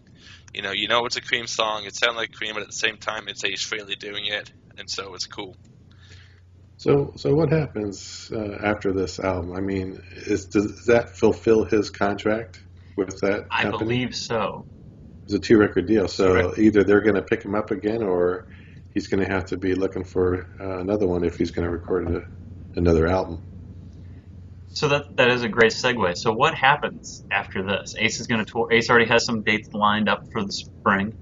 You know you know it's a Cream song. It sounds like Cream but at the same time it's Ace Frehley doing it and so it's cool. So, so what happens uh, after this album? I mean, is does that fulfill his contract with that i company? believe so It's a two record deal, so Correct. either they're going to pick him up again, or he's going to have to be looking for uh, another one if he's going to record a, another album. So that that is a great segue. So what happens after this? Ace is going to tour. Ace already has some dates lined up for the spring.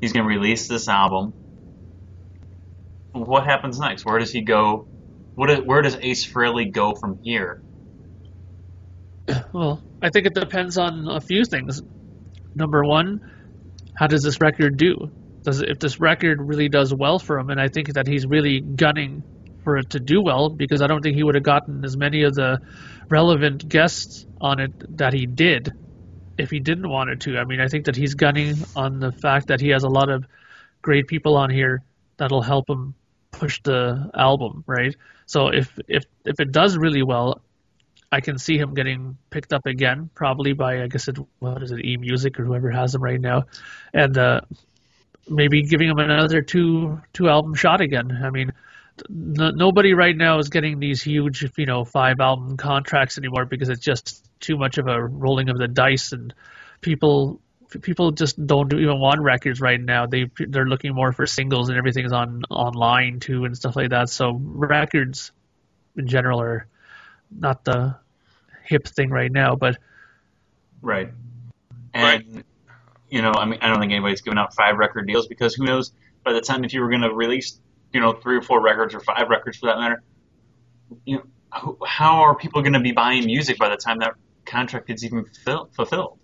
He's going to release this album. What happens next? Where does he go? What is, where does Ace Frehley go from here? Well, I think it depends on a few things. Number one, how does this record do? Does if this record really does well for him, and I think that he's really gunning for it to do well because I don't think he would have gotten as many of the relevant guests on it that he did if he didn't want it to. I mean, I think that he's gunning on the fact that he has a lot of great people on here that'll help him push the album, right? So if if if it does really well, I can see him getting picked up again, probably by I guess it what is it, E Music or whoever has him right now, and uh, maybe giving him another two two album shot again. I mean, n- nobody right now is getting these huge you know five album contracts anymore because it's just too much of a rolling of the dice, and people people just don't even want records right now. They they're looking more for singles and everything's on online too and stuff like that. So records in general are not the hip thing right now, but Right. And you know, I mean, I don't think anybody's giving out five record deals because who knows? By the time if you were going to release, you know, three or four records or five records for that matter, you know, how are people going to be buying music by the time that contract is even fill, fulfilled?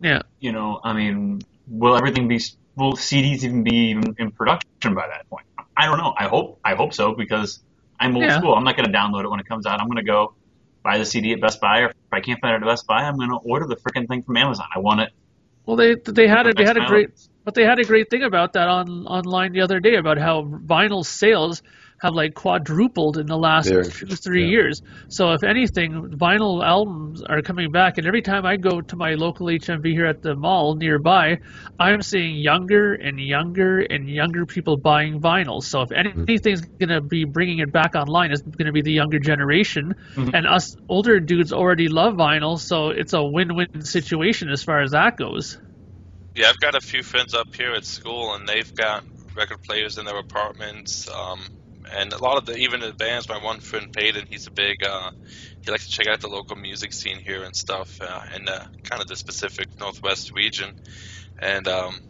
Yeah. You know, I mean, will everything be? Will CDs even be even in production by that point? I don't know. I hope. I hope so because I'm old Yeah. school. I'm not going to download it when it comes out. I'm going to go buy the CD at Best Buy, or if I can't find it at Best Buy, I'm going to order the freaking thing from Amazon. I want it. Well, they they had a they had a great but they had a great thing about that on online the other day about how vinyl sales have like quadrupled in the last They're- two three yeah. years. So if anything, vinyl albums are coming back, and every time I go to my local HMV here at the mall nearby, I'm seeing younger and younger and younger people buying vinyl. So if Mm-hmm. anything's going to be bringing it back online, it's going to be the younger generation, Mhm. and us older dudes already love vinyl, so it's a win-win situation as far as that goes. Yeah, I've got a few friends up here at school, and they've got record players in their apartments. Um, and a lot of the even the bands. My one friend Peyton, he's a big. Uh, he likes to check out the local music scene here and stuff, uh, in uh, kind of the specific Northwest region. And um,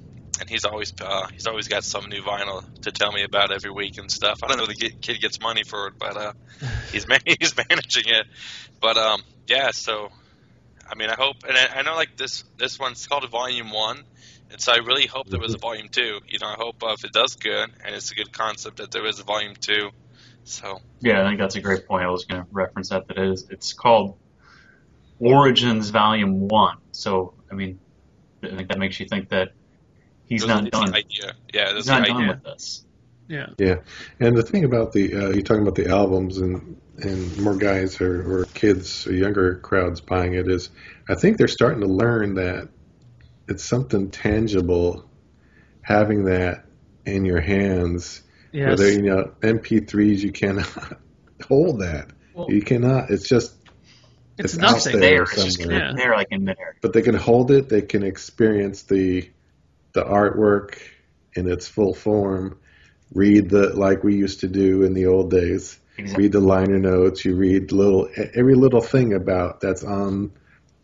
and he's always uh, he's always got some new vinyl to tell me about every week and stuff. I don't know if the kid gets money for it, but uh, (laughs) he's man- (laughs) he's managing it. But um, yeah, so I mean, I hope, and I, I know like this this one's called a Volume One, and so I really hope there was a Volume Two. You know, I hope uh, if it does good and it's a good concept that there is a Volume Two. So Yeah, I think that's a great point. I was going to reference that. That it is. It's called Origins Volume One. So, I mean, I think that makes you think that he's those not done. the idea. Yeah, He's that's the not done with this. Yeah. Yeah, and the thing about the uh, you're talking about the albums and and more guys or, or kids or younger crowds buying it is I think they're starting to learn that it's something tangible having that in your hands. Yes. Whether you know MP3s, you cannot (laughs) hold that. Well- you cannot. It's just It's it's nothing. there There, it's just somewhere. kind there, like in midair. but they can hold it. They can experience the the artwork in its full form. Read the like we used to do in the old days. Exactly. Read the liner notes. You read little every little thing about that's on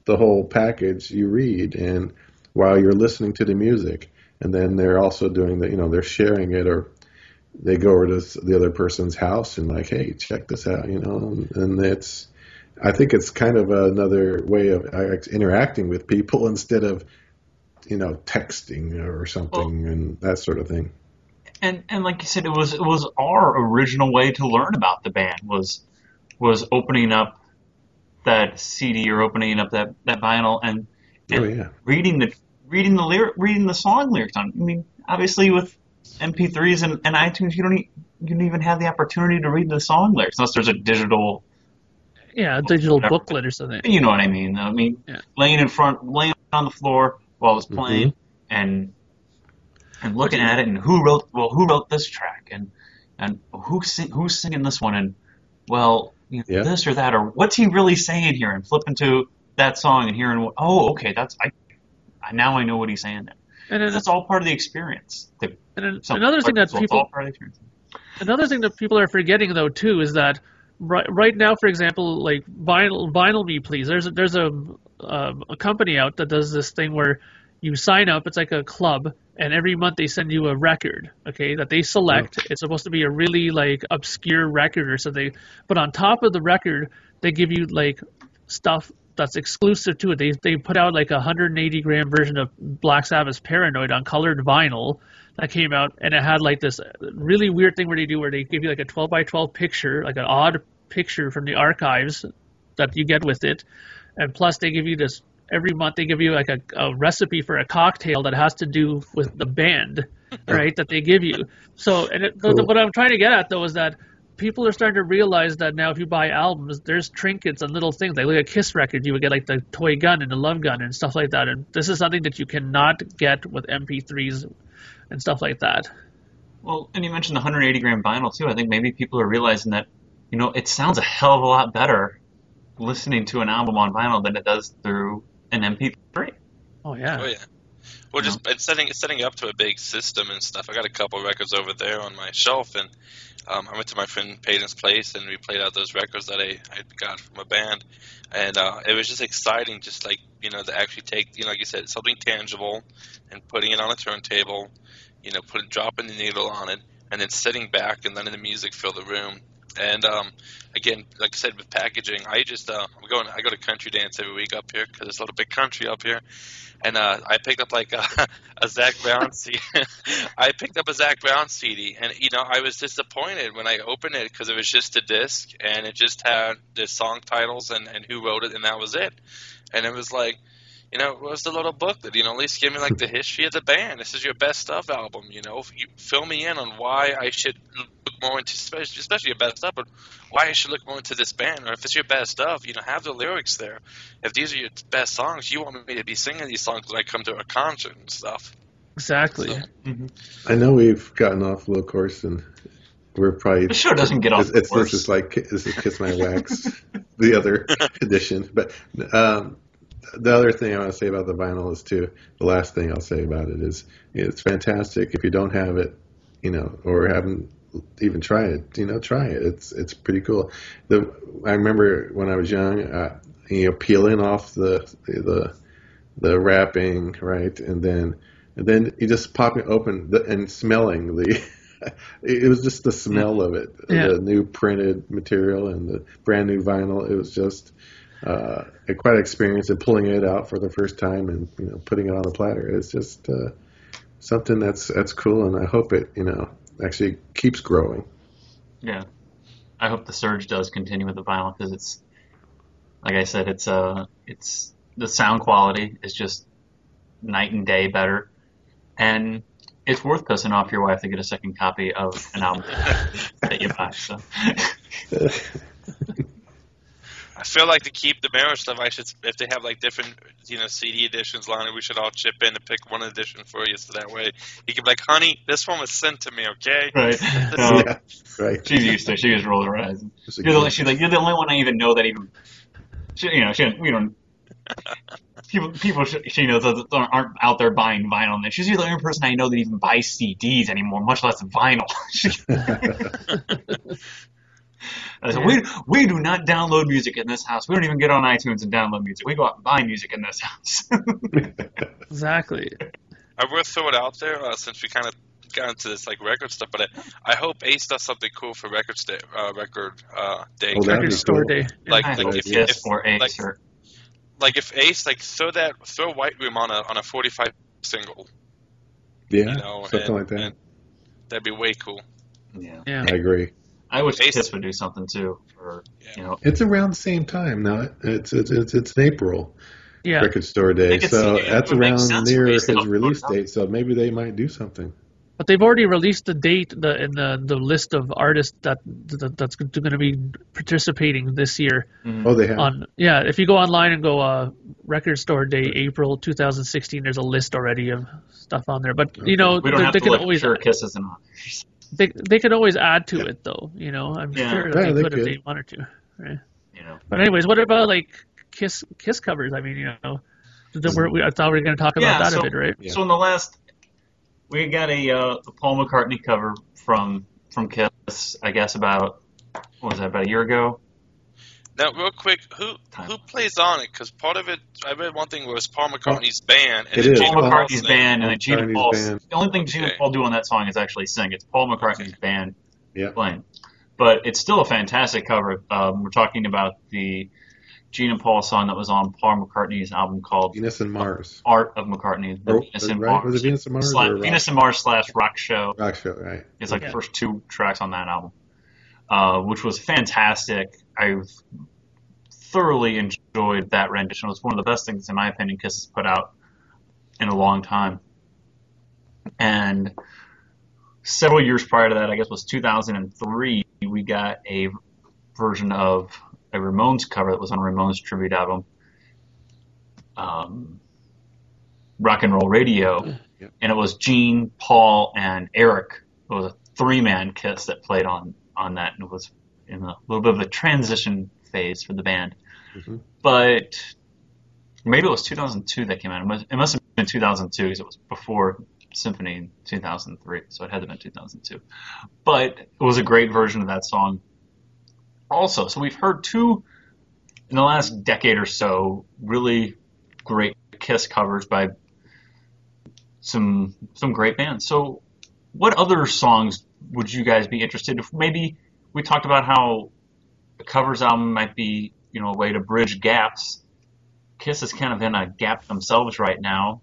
the whole package. You read and while you're listening to the music, and then they're also doing the you know they're sharing it or they go over to the other person's house and like hey check this out you know? And, it's I think it's kind of another way of interacting with people (laughs) instead of, you know, texting or something and that sort of thing. and and like you said, it was it was our original way to learn about the band was was opening up that CD or opening up that that vinyl and, oh, and Oh yeah, reading the reading the lyric reading the song lyrics on. I mean, obviously with MP3s and, and iTunes, you don't e- you don't even have the opportunity to read the song lyrics unless there's a digital. Yeah, a digital Whatever. booklet or something. You know what I mean? I mean, Yeah. laying in front, laying on the floor while it's Mm-hmm. playing, and and looking at it, and who wrote well, who wrote this track, and and who sing, who's singing this one, and well, you know, Yeah. this or that, or what's he really saying here, and flipping to that song and hearing, oh, okay, that's I, I now I know what he's saying. And That's all part of the experience. The, and then something another thing that people all part of the experience. another thing that people are forgetting though too is that right right now, for example, like vinyl vinyl me please. There's a, there's a um, a company out that does this thing where you sign up. It's like a club, and every month they send you a record. Okay, that they select. It's supposed to be a really like obscure record or something. But on top of the record, they give you like stuff that's exclusive to it. They they put out like a 180 gram version of Black Sabbath's Paranoid on colored vinyl that came out, and it had like this really weird thing where they do where they give you like a 12 by 12 picture, like an odd picture from the archives that you get with it, and plus they give you this every month they give you like a, a recipe for a cocktail that has to do with the band, right? That they give you. So, and it, Cool. what I'm trying to get at though is that people are starting to realize that now if you buy albums, there's trinkets and little things. Like look at a Kiss record, you would get like the toy gun and the love gun and stuff like that. And this is something that you cannot get with MP3s and stuff like that. Well, and you mentioned the 180 gram vinyl too. I think maybe people are realizing that, you know, it sounds a hell of a lot better listening to an album on vinyl than it does through an MP3. Oh yeah. Oh yeah. Well, just it's setting it's setting up to a big system and stuff. I got a couple records over there on my shelf, and um, I went to my friend Peyton's place, and we played out those records that I, I got from a band, and uh, it was just exciting, just like you know, to actually take you know, like you said, something tangible, and putting it on a turntable, you know, put dropping the needle on it, and then sitting back and letting the music fill the room. And um, again, like I said, with packaging, I just uh, I'm going. I go to country dance every week up here because it's a little bit country up here. And uh, I picked up like (laughs) a, a Zac Brown CD. (laughs) I picked up a Zac Brown CD, and you know I was disappointed when I opened it because it was just a disc and it just had the song titles and and who wrote it, and that was it. And it was like you know, what's the little booklet? You know, at least give me like the history of the band. This is your best stuff album. You know, you fill me in on why I should look more into, especially, especially your best stuff, but why I should look more into this band. Or if it's your best stuff, you know, have the lyrics there. If these are your best songs, you want me to be singing these songs when I come to a concert and stuff. Exactly. So, I know we've gotten off a little course and we're probably The show doesn't get off it's, it's course. this is like this is kiss my wax the other (laughs) edition but um the other thing I want to say about the vinyl is too the last thing I'll say about it is it's fantastic. If you don't have it you know or haven't even tried it you know try it. It's it's pretty cool. The I remember when I was young uh, you know peeling off the the the wrapping right? And then and then you just pop it open the, and smelling the (laughs) it was just the smell of it. Yeah. the new printed material and the brand new vinyl it was just uh, quite an experience and pulling it out for the first time and you know putting it on the platter. It's just uh, something that's that's cool and I hope it you know actually keeps growing. Yeah, I hope the surge does continue with the vinyl because it's, like I said, it's uh, it's the sound quality is just night and day better, and it's worth pissing off your wife to get a second copy of an album that you buy. So, (laughs) I feel like to keep the marriage stuff, I should if they have like different you know CD editions, Lonnie, we should all chip in and pick one edition for you, so that way you can be like, "Honey, this one was sent to me, okay?" right, (laughs) no, yeah right she's used to. She just rolls her eyes. You're the, she's like, you're the only one I even know that even, she, you know, she, we don't. (laughs) People, people she, she knows that aren't out there buying vinyl. And she's the only person I know that even buys CDs anymore, much less vinyl. (laughs) I said, we, we do not download music in this house. We don't even get on iTunes and download music. We go out and buy music in this house. (laughs) Exactly. I will throw it out there uh, since we kind of got into this like record stuff, but I, I hope Ace does something cool for record sta- uh, record uh, day. Oh, Record store cool. day. Like- I like if- yes if- or Ace like- or like if Ace like throw that throw White Room on a on a forty five single, yeah you know, something and- like that that'd be way cool. yeah. Yeah. I agree I wish Ace- Kiss would do something too, or Yeah. you know, It's around the same time now. It's it's it's, it's in April, Yeah. Record Store Day. So see it. that's It around near based his release date. So maybe they might do something. But they've already released the date the, in the the list of artists that, that that's going to be participating this year. Oh, they have. On yeah, if you go online and go uh, Record Store Day April 2016, there's a list already of stuff on there. But you know we don't they, have they to can look always sure Kiss isn't on. They they could always add to it though. You know, I'm Yeah. sure Yeah, they, they could, if could. they wanted to. Right. You know. But anyways, what about like Kiss Kiss covers? I mean, you know, we're, we, I thought we were going to talk about Yeah, that so- a bit, right? Yeah. So in the last, we got a uh, the Paul McCartney cover from from Kiss. I guess about what was that about a year ago? Now, real quick, who Time. who plays on it? Because part of it, I read one thing was Paul McCartney's band and It then is. Gene Paul Paul McCartney's Paul's band and then Gina McCartney's Paul. band. The only thing Gina Okay. Paul do on that song is actually sing. It's Paul McCartney's band Yeah. playing, but it's still a fantastic cover. Um, we're talking about the Gina Paul song that was on Paul McCartney's album called Venus and Mars. Art of McCartney. The Or, Venus and right? Mars. Was it Venus and Mars Sla- Venus and Mars slash Rock Show. Rock Show? Right. It's like Yeah. the first two tracks on that album, uh, which was fantastic. I thoroughly enjoyed that rendition. It was one of the best things, in my opinion, Kiss has put out in a long time. And several years prior to that, I guess it was 2003, we got a version of a Ramones cover that was on a Ramones tribute album, um, Rock and Roll Radio, Yep. and it was Gene, Paul, and Eric. It was a three-man Kiss that played on on that, and it was in a little bit of a transition phase for the band. Mhm. But maybe it was 2002 that came out. It must, it must have been 2002 because it was before Symphony in 2003, so it had to have been 2002. But it was a great version of that song. Also, so we've heard two in the last decade or so really great Kiss covers by some some great bands. So, what other songs would you guys be interested? If maybe we talked about how a covers album might be, you know, a way to bridge gaps. Kiss is kind of in a gap themselves right now,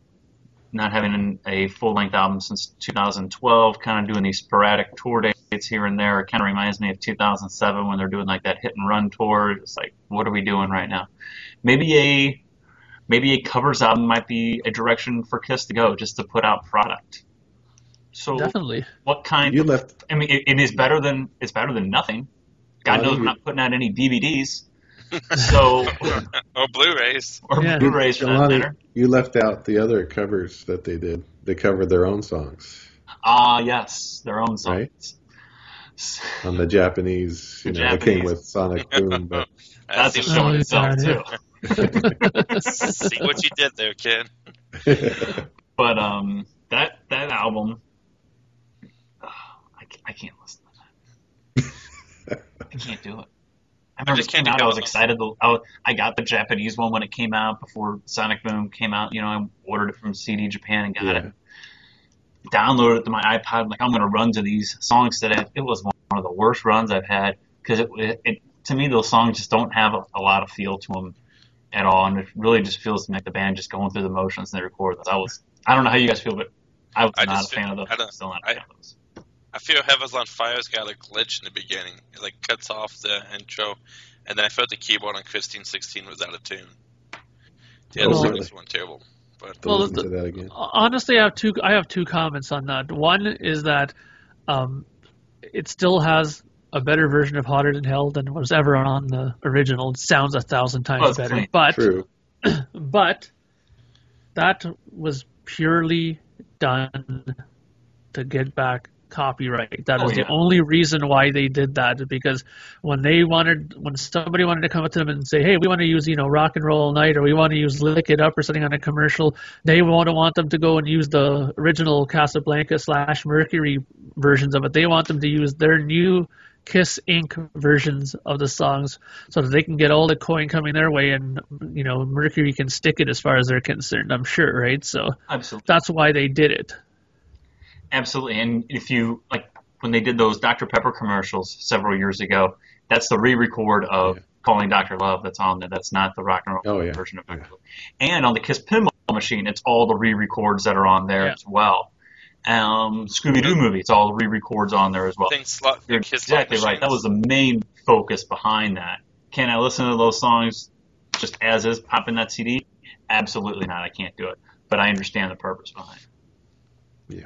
not having a full length album since 2012, kind of doing these sporadic tour dates here and there. It kind of reminds me of 2007 when they're doing like that hit and run tour. It's like, what are we doing right now? Maybe a maybe a covers album might be a direction for Kiss to go, just to put out product. So Definitely. what kind? You left. I mean, it, it is better than it's better than nothing. God Well, knows you- we're not putting out any DVDs, (laughs) so (laughs) or Blu-rays. or Yeah. Blu-rays for that Jelani, matter. you left out the other covers that they did. They covered their own songs Ah, yes, their own songs. Right. (laughs) on the Japanese. You The know, they came with Sonic Boom, but That's a see, show in itself too. see what you did there, kid. But um, that that album, I, can't listen to that. (laughs) I can't do it. I remember just it came can't out. I was excited. to- I, was- I got the Japanese one when it came out before Sonic Boom came out. You know, I ordered it from CD Japan and got Yeah. it. Downloaded it to my iPod. I'm Like I'm going to run to these songs today. It was one of the worst runs I've had because it, it, it to me those songs just don't have a, a lot of feel to them at all, and it really just feels like the band just going through the motions and they record those. I was I don't know how you guys feel, but I was I not a fan feel- of I those. don't- Still not a I- fan of those. I feel Heavens on Fire's got a glitch in the beginning. It like cuts off the intro, and then I felt the keyboard on Christine 16 was out of tune. The other Oh, songs really? weren't terrible, but to Well, listen the- that again. Honestly, I have two. I have two comments on that. One is that um, it still has a better version of "Hotter Than Hell" than was ever on the original. It sounds a thousand times Oh, better. clean. But True. (clears throat) but that was purely done to get back copyright. That Oh, is yeah. the only reason why they did that because when they wanted when somebody wanted to come up to them and say, "Hey, we want to use, you know, rock and roll all night or we want to use lick it up or something on a commercial," they want to want them to go and use the original Casablanca slash Mercury versions of it. They want them to use their new Kiss Inc. versions of the songs so that they can get all the coin coming their way and you know Mercury can stick it as far as they're concerned. I'm sure, right? So Absolutely. that's why they did it. Absolutely. And if you like when they did those Dr. Pepper commercials several years ago, that's the re-record of Yeah. Calling Dr. Love that's on there. That's not the rock and roll Oh, yeah. version of Yeah. Dr. Love. And on the Kiss Pinball machine, it's all the re-records that are on there Yeah. as well. Um, Scooby Doo movie, it's all the re-records on there as well. I think slot You're Kiss exactly right. That was the main focus behind that. Can I listen to those songs just as is, pop in that CD? Absolutely not. I can't do it. But I understand the purpose behind it. Yeah.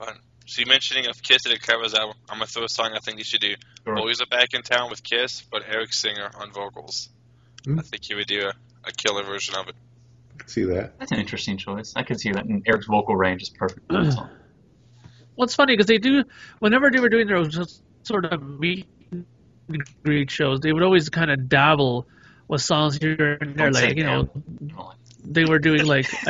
Fun. So you mentioning of Kiss at a covers album, I'm gonna throw a song I think you should do. Sure. Boys are back in town with Kiss, but Eric Singer on vocals. Hmm. I think he would do a, a killer version of it. See that? That's an interesting choice. I could see that. And Eric's vocal range is perfect for that (clears throat) song. Well, it's funny because they do whenever they were doing their just sort of meet and greet shows, they would always kind of dabble with songs here and there, Don't like you know, they were doing like (laughs)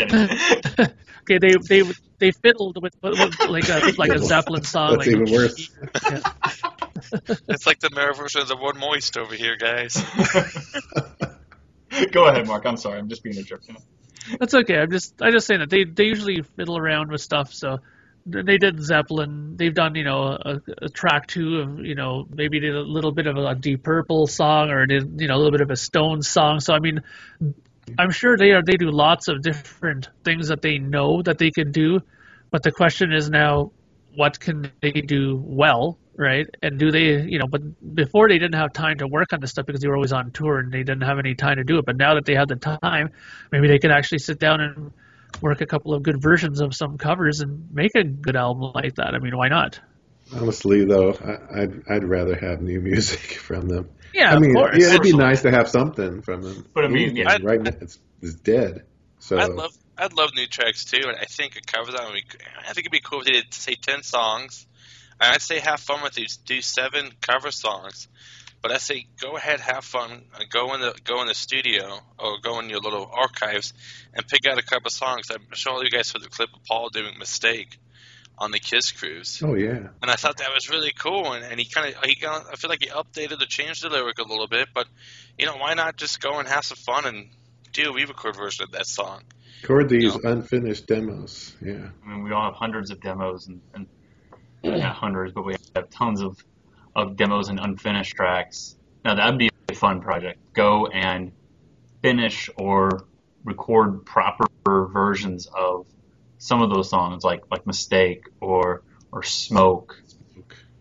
(laughs) I think they okay, they they they fiddled with, with like a like a Zeppelin song. That's like, even worse. Yeah. (laughs) It's like the mirror version of the One Moist over here, guys. (laughs) Go ahead, Mark. I'm sorry. I'm just being a jerk. You? That's okay. I'm just I'm just saying that they they usually fiddle around with stuff. So they did Zeppelin. They've done you know a, a track two of you know maybe did a little bit of a Deep Purple song or did you know a little bit of a Stone song. So I mean, I'm sure they are they do lots of different things that they know that they can do. But the question is now, what can they do well, right? And do they, you know, but before they didn't have time to work on this stuff because they were always on tour and they didn't have any time to do it. But now that they have the time, maybe they can actually sit down and work a couple of good versions of some covers and make a good album like that. I mean, why not? Honestly, though, I, I'd I'd rather have new (laughs) music from them. Yeah, I mean, of course. yeah, it'd be nice to have something from them. But I mean, yeah, Anything, right now it's, it's dead. So I'd love I'd love new tracks too, and I think a cover album. would be- I think it'd be cool if they did say ten songs, and I'd say have fun with these. Do seven cover songs, but I say go ahead, have fun, uh, go in the go in the studio or go in your little archives and pick out a couple songs. I'm sure you guys saw the clip of Paul doing "Mistake" on the Kiss cruise, oh yeah, and I thought that was really cool. And, and he kind of he got, I feel like he updated or changed the lyric a little bit, but you know why not just go and have some fun and do a re-record version of that song. record these unfinished demos. Yeah, I mean, we all have hundreds of demos, and, and not hundreds, but we have tons of of demos and unfinished tracks. Now that'd be a fun project. Go and finish or record proper versions of some of those songs, like like Mistake or or Smoke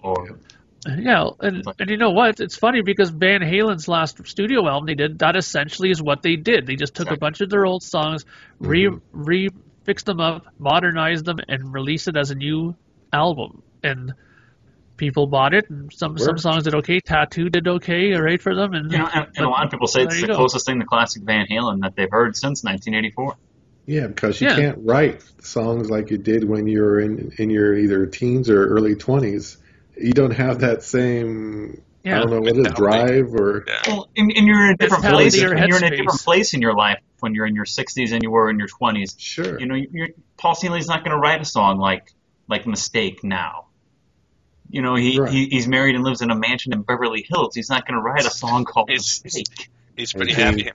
or Yeah, and, and you know what? It's funny because Van Halen's last studio album they did that essentially is what they did. They just took a bunch of their old songs, re mm-hmm. re fixed them up, modernized them, and released it as a new album. And people bought it, and some some songs did okay. Tattoo did okay, all right for them, and you know, and, and a lot of people say it's the go. closest thing to classic Van Halen that they've heard since 1984. Yeah, because you Yeah. can't write songs like you did when you were in in your either teens or early twenties. You don't have that same I yeah. don't know what is Mentality. drive or Yeah. Well, and, and you're in a different Mentality place. or you're in a different place in your life when you're in your 60s and you were in your 20s. sure. You know, you're, Paul Stanley's not going to write a song like like Mistake now. You know, he, Right. he he's married and lives in a mansion in Beverly Hills. He's not going to write a song called He's- Mistake, He's pretty Okay. happy. He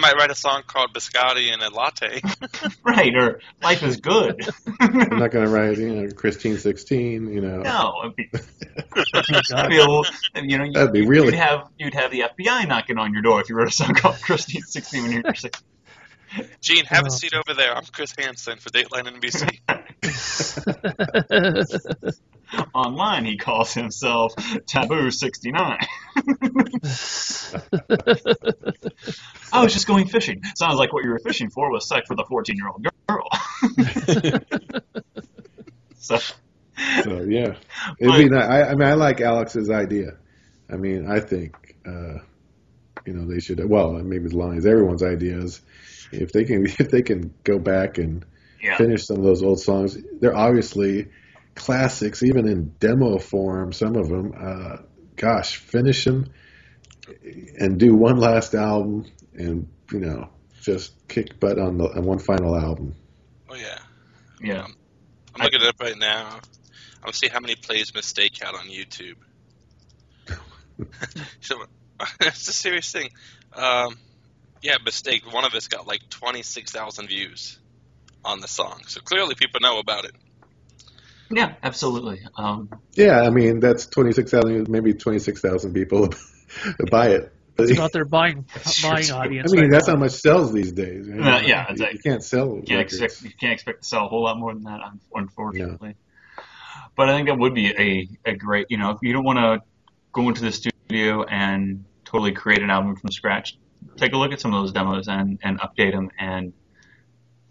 might write a song called Biscotti and a latte. (laughs) right? Or Life is Good. I'm not going to write you know Christine sixteen. You know no, it'd be, Oh, God. be little- you know, That'd be you'd really- have you'd have the FBI knocking on your door if you wrote a song called Christine 16 when you were 16. Gene, have Oh. a seat over there. I'm Chris Hansen for Dateline NBC. (laughs) Online, he calls himself Taboo 69. (laughs) I was just going fishing. Sounds like what you were fishing for was sex with a 14 year old girl. (laughs) so, So yeah, it'd be nice. I, I mean, I like Alex's idea. I mean, I think uh, you know they should. Well, maybe the line is everyone's ideas. If they can, (laughs) if they can go back and yeah. finish some of those old songs, they're obviously classics, even in demo form. Some of them. Uh, gosh, finish them and do one last album, and you know, just kick butt on the on one final album. Oh yeah, Yeah. I'm looking it up right now. I'm gonna see how many plays Mistake had on YouTube. (laughs) (laughs) so, it's a serious thing. Um, yeah, Mistake. One of us got like 26,000 views on the song, so clearly people know about it. Yeah, absolutely. Um, Yeah, I mean that's twenty six thousand, maybe twenty six thousand people (laughs) buy it. It's about their buying buying sure. I mean, right that's now. how much sells these days. right? Uh, yeah, you, exactly. you can't sell you can't expect you can't expect to sell a whole lot more than that, un- unfortunately. But I think that would be a, a great, you know, if you don't want to go into the studio and totally create an album from scratch, take a look at some of those demos and, and update them and,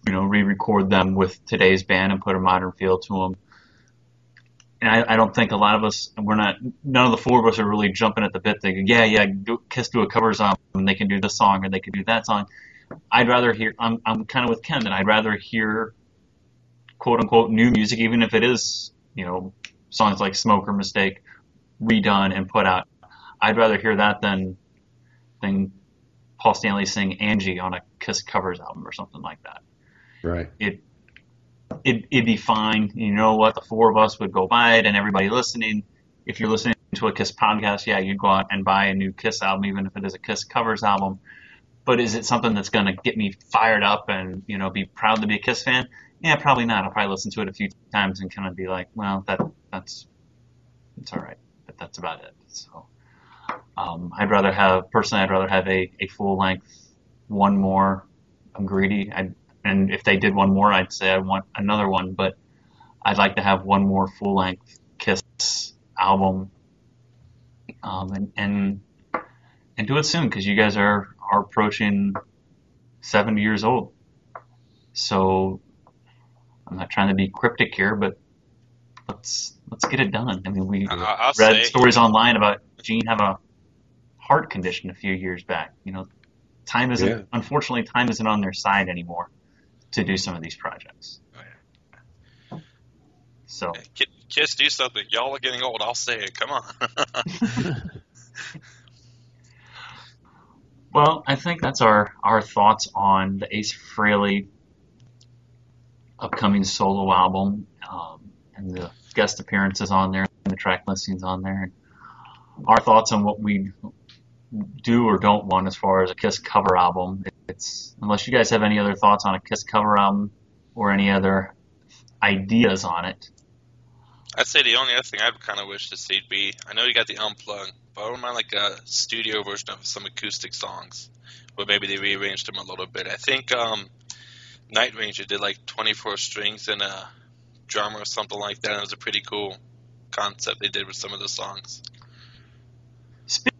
you know, re-record them with today's band and put a modern feel to them. And I, I don't think a lot of us, we're not, none of the four of us are really jumping at the bit thinking, yeah, yeah, do, Kiss do a covers album and they can do this song or they can do that song. I'd rather hear, I'm, I'm kind of with Ken that I'd rather hear quote unquote new music, even if it is, you know, songs like Smoke or Mistake redone and put out. I'd rather hear that than, than Paul Stanley sing Angie on a Kiss covers album or something like that. Right. It, it, it'd be fine. You know what? The four of us would go buy it and everybody listening. If you're listening to a Kiss podcast, yeah, you'd go out and buy a new Kiss album, even if it is a Kiss covers album. But is it something that's going to get me fired up and, you know, be proud to be a Kiss fan? Yeah, probably not. I'll probably listen to it a few times and kind of be like, well, that, that's, it's all right. But that's about it. So, um, I'd rather have, personally, I'd rather have a, a full length, one more. I'm greedy. I'd, and if they did one more, I'd say I want another one, but I'd like to have one more full length Kiss album, um, and, and, and do it soon because you guys are, are approaching 70 years old. So I'm not trying to be cryptic here, but let's, let's get it done. I mean, we I'll read say- stories online about Gene have a heart condition a few years back. You know, time isn't, Yeah. unfortunately, time isn't on their side anymore to do some of these projects. So, Ki- Kiss, do something. Y'all are getting old. I'll say it. Come on. (laughs) well, I think that's our, our thoughts on the Ace Frehley upcoming solo album, um, and the guest appearances on there, and the track listings on there. Our thoughts on what we do or don't want as far as a Kiss cover album. It's unless you guys have any other thoughts on a Kiss cover album or any other ideas on it. I'd say the only other thing I would kind of wish to see be I know you got the unplug, but I wouldn't mind like a studio version of some acoustic songs, where maybe they rearranged them a little bit. I think um, Night Ranger did like 24 strings and a drummer or something like that. And it was a pretty cool concept they did with some of the songs.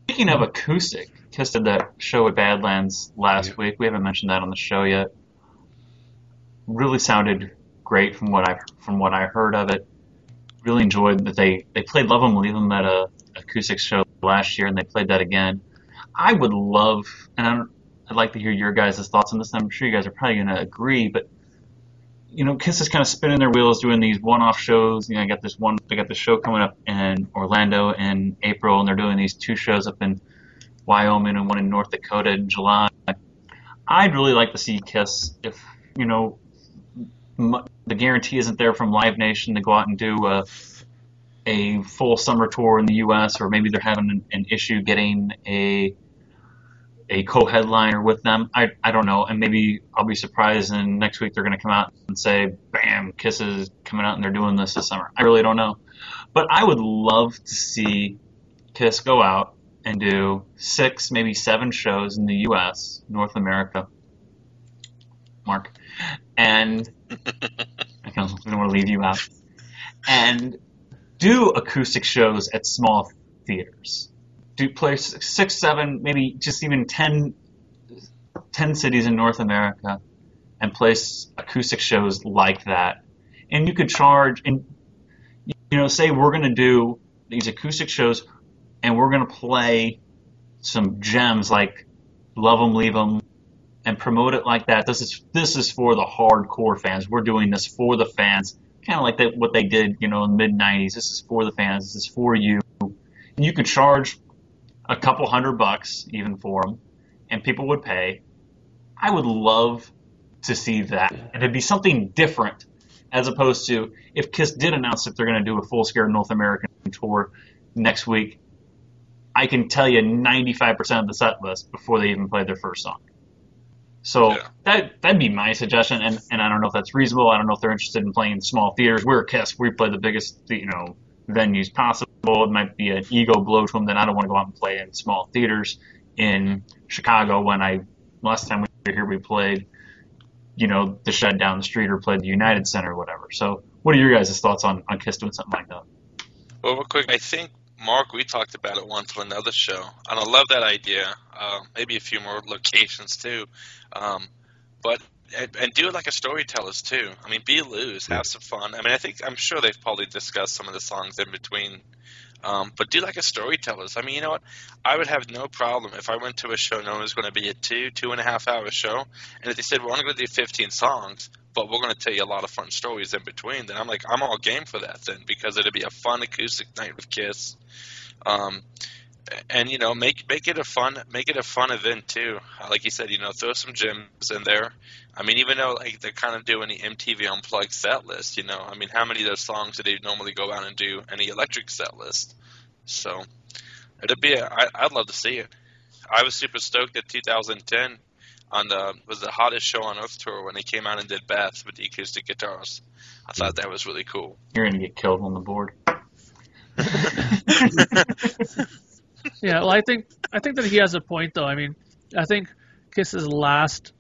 Speaking of acoustic, Kiss did that show at Badlands last Yeah. week. We haven't mentioned that on the show yet. Really sounded great from what I from what I heard of it. Really enjoyed that they they played Love 'Em Leave 'Em at a acoustic show last year, and they played that again. I would love, and I'm, I'd like to hear your guys' thoughts on this. I'm sure you guys are probably going to agree, but you know, Kiss is kind of spinning their wheels doing these one-off shows. You know, I got this one, they got the show coming up in Orlando in April, and they're doing these two shows up in Wyoming and one in North Dakota in July. I'd really like to see Kiss if you know the guarantee isn't there from Live Nation to go out and do a, a full summer tour in the U.S. or maybe they're having an, an issue getting a a co-headliner with them. I I don't know, and maybe I'll be surprised and next week they're going to come out and say, "Bam, Kiss is coming out and they're doing this this summer." I really don't know, but I would love to see Kiss go out and do six, maybe seven shows in the U.S., North America. Mark, and (laughs) I don't want to leave you out, and do acoustic shows at small theaters. Do play seven, maybe just even 10, 10 cities in North America, and place acoustic shows like that. And you could charge, and you know, say we're going to do these acoustic shows, and we're going to play some gems like "Love 'Em, Leave 'Em," and promote it like that. This is this is for the hardcore fans. We're doing this for the fans, kind of like that what they did, you know, in the mid '90s. This is for the fans. This is for you. And you could charge a couple hundred bucks even for them, and people would pay. I would love to see that, and it'd be something different as opposed to if Kiss did announce that they're going to do a full scale North American tour next week. I can tell you 95% of the set list before they even play their first song. So Yeah. that that'd be my suggestion, and, and I don't know if that's reasonable. I don't know if they're interested in playing small theaters. We're Kiss. We play the biggest you know venues possible. It might be an ego blow to them that I don't want to go out and play in small theaters in Chicago. When I last time we were here, we played you know the shed down the street or played the United Center or whatever. So what are your guys' thoughts on on Kiss doing something like that? Well, real quick, I think Mark, we talked about it once on another show, and I love that idea. Uh, maybe a few more locations too, um, but and, and do it like a storytellers too. I mean, be loose, have some fun. I mean, I think I'm sure they've probably discussed some of the songs in between. Um, but do like a storytellers. I mean, you know what? I would have no problem if I went to a show known as going to be a two, two and a half hour show, and if they said we're only going to do 15 songs, but we're going to tell you a lot of fun stories in between, then I'm like, I'm all game for that then because it'd be a fun acoustic night with Kiss. Um, and you know, make make it a fun make it a fun event too. Uh, Like you said, you know, throw some gems in there. I mean, even though like they're kind of doing the MTV Unplugged set list, you know, I mean, how many of those songs do they normally go out and do any electric set list? So it'd be a, I, I'd love to see it. I was super stoked at 2010 on the was the hottest show on earth tour when they came out and did Beth with the acoustic guitars. I thought that was really cool. You're gonna get killed on the board. (laughs) (laughs) Yeah, well, I think I think that he has a point though. I mean, I think Kiss's last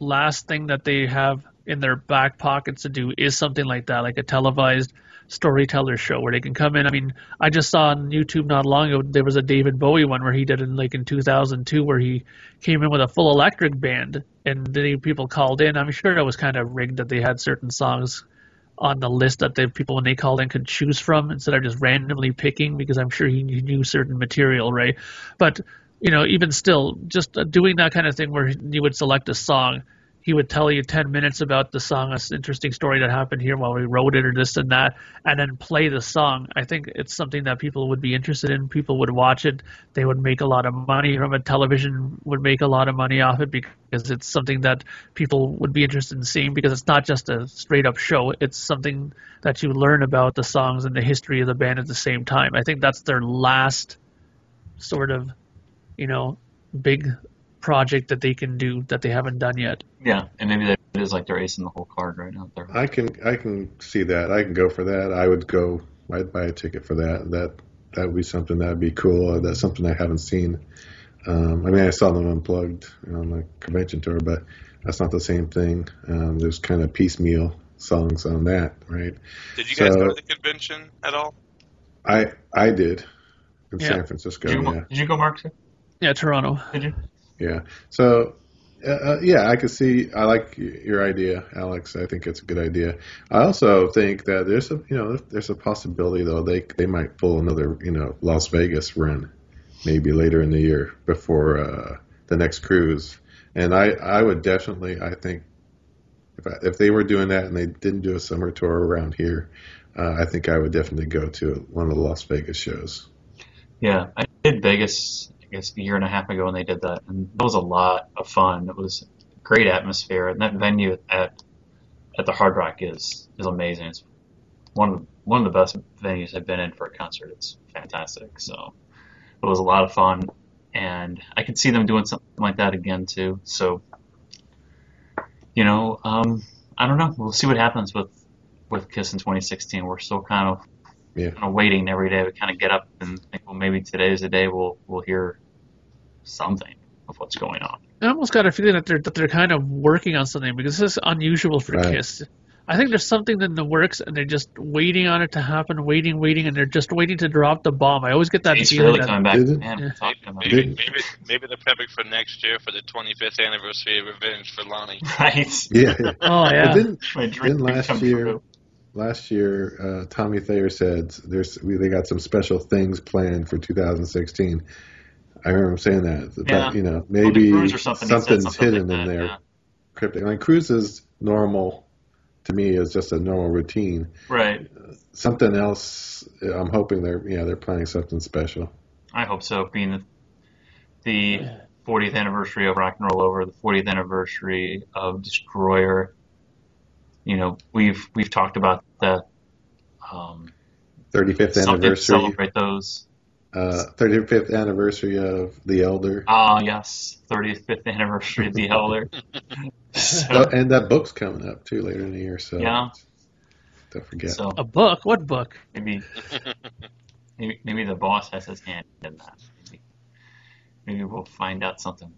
last thing that they have in their back pockets to do is something like that, like a televised storyteller show where they can come in. I mean, I just saw on YouTube not long ago there was a David Bowie one where he did it in like in 2002 where he came in with a full electric band and the people called in. I'm sure it was kind of rigged that they had certain songs on the list that the people when they called in could choose from instead of just randomly picking because I'm sure he, knew certain material, right? But you know, even still, just uh, doing that kind of thing where you would select a song, he would tell you 10 minutes about the song, an interesting story that happened here while we wrote it or this and that, and then play the song. I think it's something that people would be interested in. People would watch it. They would make a lot of money from it. Television would make a lot of money off it because it's something that people would be interested in seeing because it's not just a straight up show. It's something that you learn about the songs and the history of the band at the same time. I think that's their last sort of, you know, big project that they can do that they haven't done yet. Yeah, and maybe that is like they're acing the whole card right now. there. I can I can see that. I can go for that. I would go I'd buy a ticket for that. That that would be something that'd be cool. That's something I haven't seen. Um, I mean, I saw them unplugged on the convention tour, but that's not the same thing. Um, there's kind of piecemeal songs on that, right? Did you guys So- go to the convention at all? I I did in Yeah. San Francisco. Did you, Yeah, did you go, Mark? Yeah, Toronto. Did you? Yeah. So. Uh, uh, yeah, I could see. I like your idea, Alex. I think it's a good idea. I also think that there's a, you know, there's a possibility though they they might pull another, you know, Las Vegas run, maybe later in the year before uh, the next cruise. And I I would definitely, I think, if I, if they were doing that and they didn't do a summer tour around here, uh, I think I would definitely go to one of the Las Vegas shows. Yeah, I did Vegas, guess, a year and a half ago when they did that, and that was a lot of fun. It was great atmosphere, and that venue at at the Hard Rock is is amazing. It's one of the, one of the best venues I've been in for a concert. It's fantastic. So it was a lot of fun, and I could see them doing something like that again too. So you know, um, I don't know. We'll see what happens with with Kiss in 2016. We're still kind of Yeah. kind of waiting every day. We kind of get up and think, well, maybe today is the day we'll we'll hear something of what's going on. I almost got a feeling that they're that they're kind of working on something because this is unusual for Right. Kiss. I think there's something in the works, and they're just waiting on it to happen, waiting, waiting, and they're just waiting to drop the bomb. I always get that He's feeling really that coming back. Man, Yeah. we're talking Maybe, maybe, maybe they're prepping for next year for the 25th anniversary of Revenge for Lonnie. (laughs) right. Yeah. Oh yeah, But didn't My dream Didn't last year- true. Last year uh, Tommy Thayer said there's we, they got some special things planned for 2016. I remember him saying that. That, Yeah. you know maybe something, something's something hidden like in there. yeah. Cryptic. I mean, cruise is normal to me is just a normal routine. Right. Something else. I'm hoping they're yeah they're planning something special. I hope so. Being the, the 40th anniversary of Rock and Roll Over, the 40th anniversary of Destroyer. You know, we've we've talked about the um, 35th anniversary. celebrate those. Uh, 35th anniversary of The Elder. Ah, yes, 35th anniversary of The Elder. (laughs) so, Oh, and that book's coming up too later in the year. So Yeah. don't forget. so a book. What book? maybe, (laughs) maybe maybe the boss has his hand in that. Maybe, maybe we'll find out something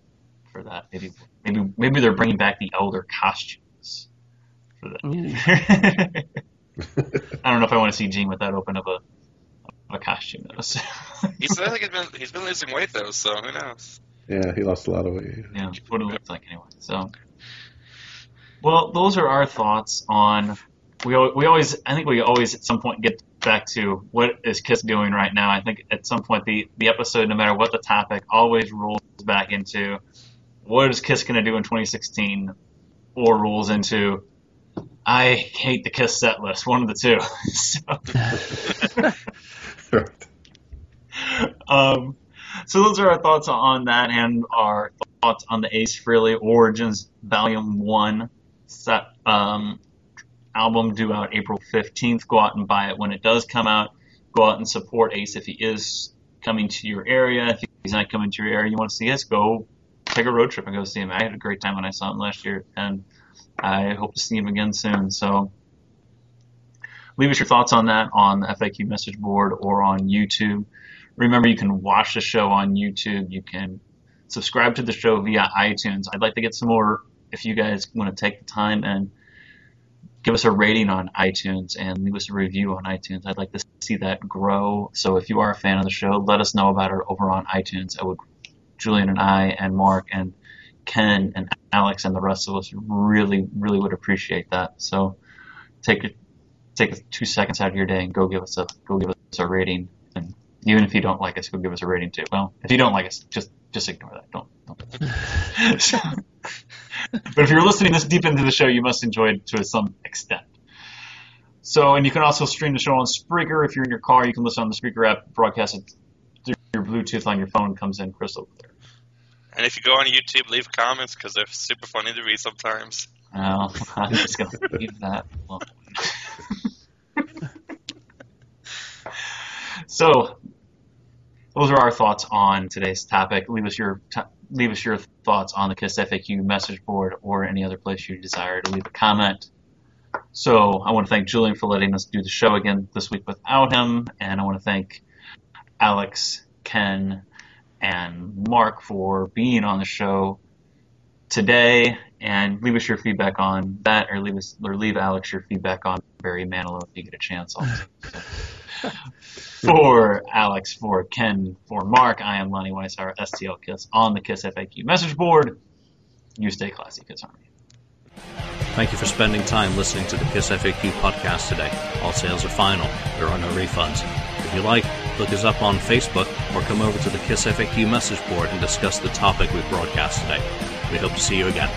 for that. Maybe maybe maybe they're bringing back the Elder costumes for (laughs) that. I don't know if I want to see Gene with that open of a of a costume though. So, He's, I think he's been, he's been losing weight, though, so who knows? yeah, he lost a lot of weight. yeah, what it looks like anyway. So, well, those are our thoughts on. We we always I think we always at some point get back to what is Kiss doing right now. I think at some point the the episode, no matter what the topic, always rolls back into what is Kiss going to do in 2016, or rolls into I hate the Kiss set list. One of the two. (laughs) so. (laughs) um, so those are our thoughts on that and our thoughts on the Ace Frehley Origins Volume 1 set, um, album due out April 15th. Go out and buy it when it does come out. Go out and support Ace if he is coming to your area. If he's not coming to your area, you want to see us, go take a road trip and go see him. I had a great time when I saw him last year, and I hope to see him again soon. So leave us your thoughts on that on the FAQ message board or on YouTube. Remember, you can watch the show on YouTube. You can subscribe to the show via iTunes. I'd like to get some more, if you guys want to take the time and give us a rating on iTunes and leave us a review on iTunes. I'd like to see that grow. So if you are a fan of the show, let us know about it over on iTunes. I would, Julian and I and Mark and Ken and Alex and the rest of us really, really would appreciate that. So take it, take two seconds out of your day and go give us a go give us a rating. And even if you don't like us, go give us a rating too. Well, if you don't like us, just just ignore that. Don't. don't. So- (laughs) but if you're listening this deep into the show, you must enjoy it to some extent. So, and you can also stream the show on Spreaker. If you're in your car, you can listen on the Spreaker app, broadcast it through your Bluetooth on your phone, comes in crystal clear. And if you go on YouTube, leave comments because they're super funny to read sometimes. Well, (laughs) I'm just going to leave that alone. (laughs) so, those are our thoughts on today's topic. Leave us your t- leave us your thoughts on the KISS FAQ message board or any other place you desire to leave a comment. So I want to thank Julian for letting us do the show again this week without him, and I want to thank Alex, Ken, and Mark for being on the show today. And leave us your feedback on that, or leave us or leave Alex your feedback on Barry Manilow if you get a chance. (laughs) For Alex, for Ken, for Mark, I am Lonnie Weishauer, STL Kiss on the Kiss FAQ message board. You stay classy, Kiss Army. Thank you for spending time listening to the Kiss FAQ podcast today. All sales are final. There are no refunds. If you like, look us up on Facebook or come over to the Kiss FAQ message board and discuss the topic we broadcast today. We hope to see you again.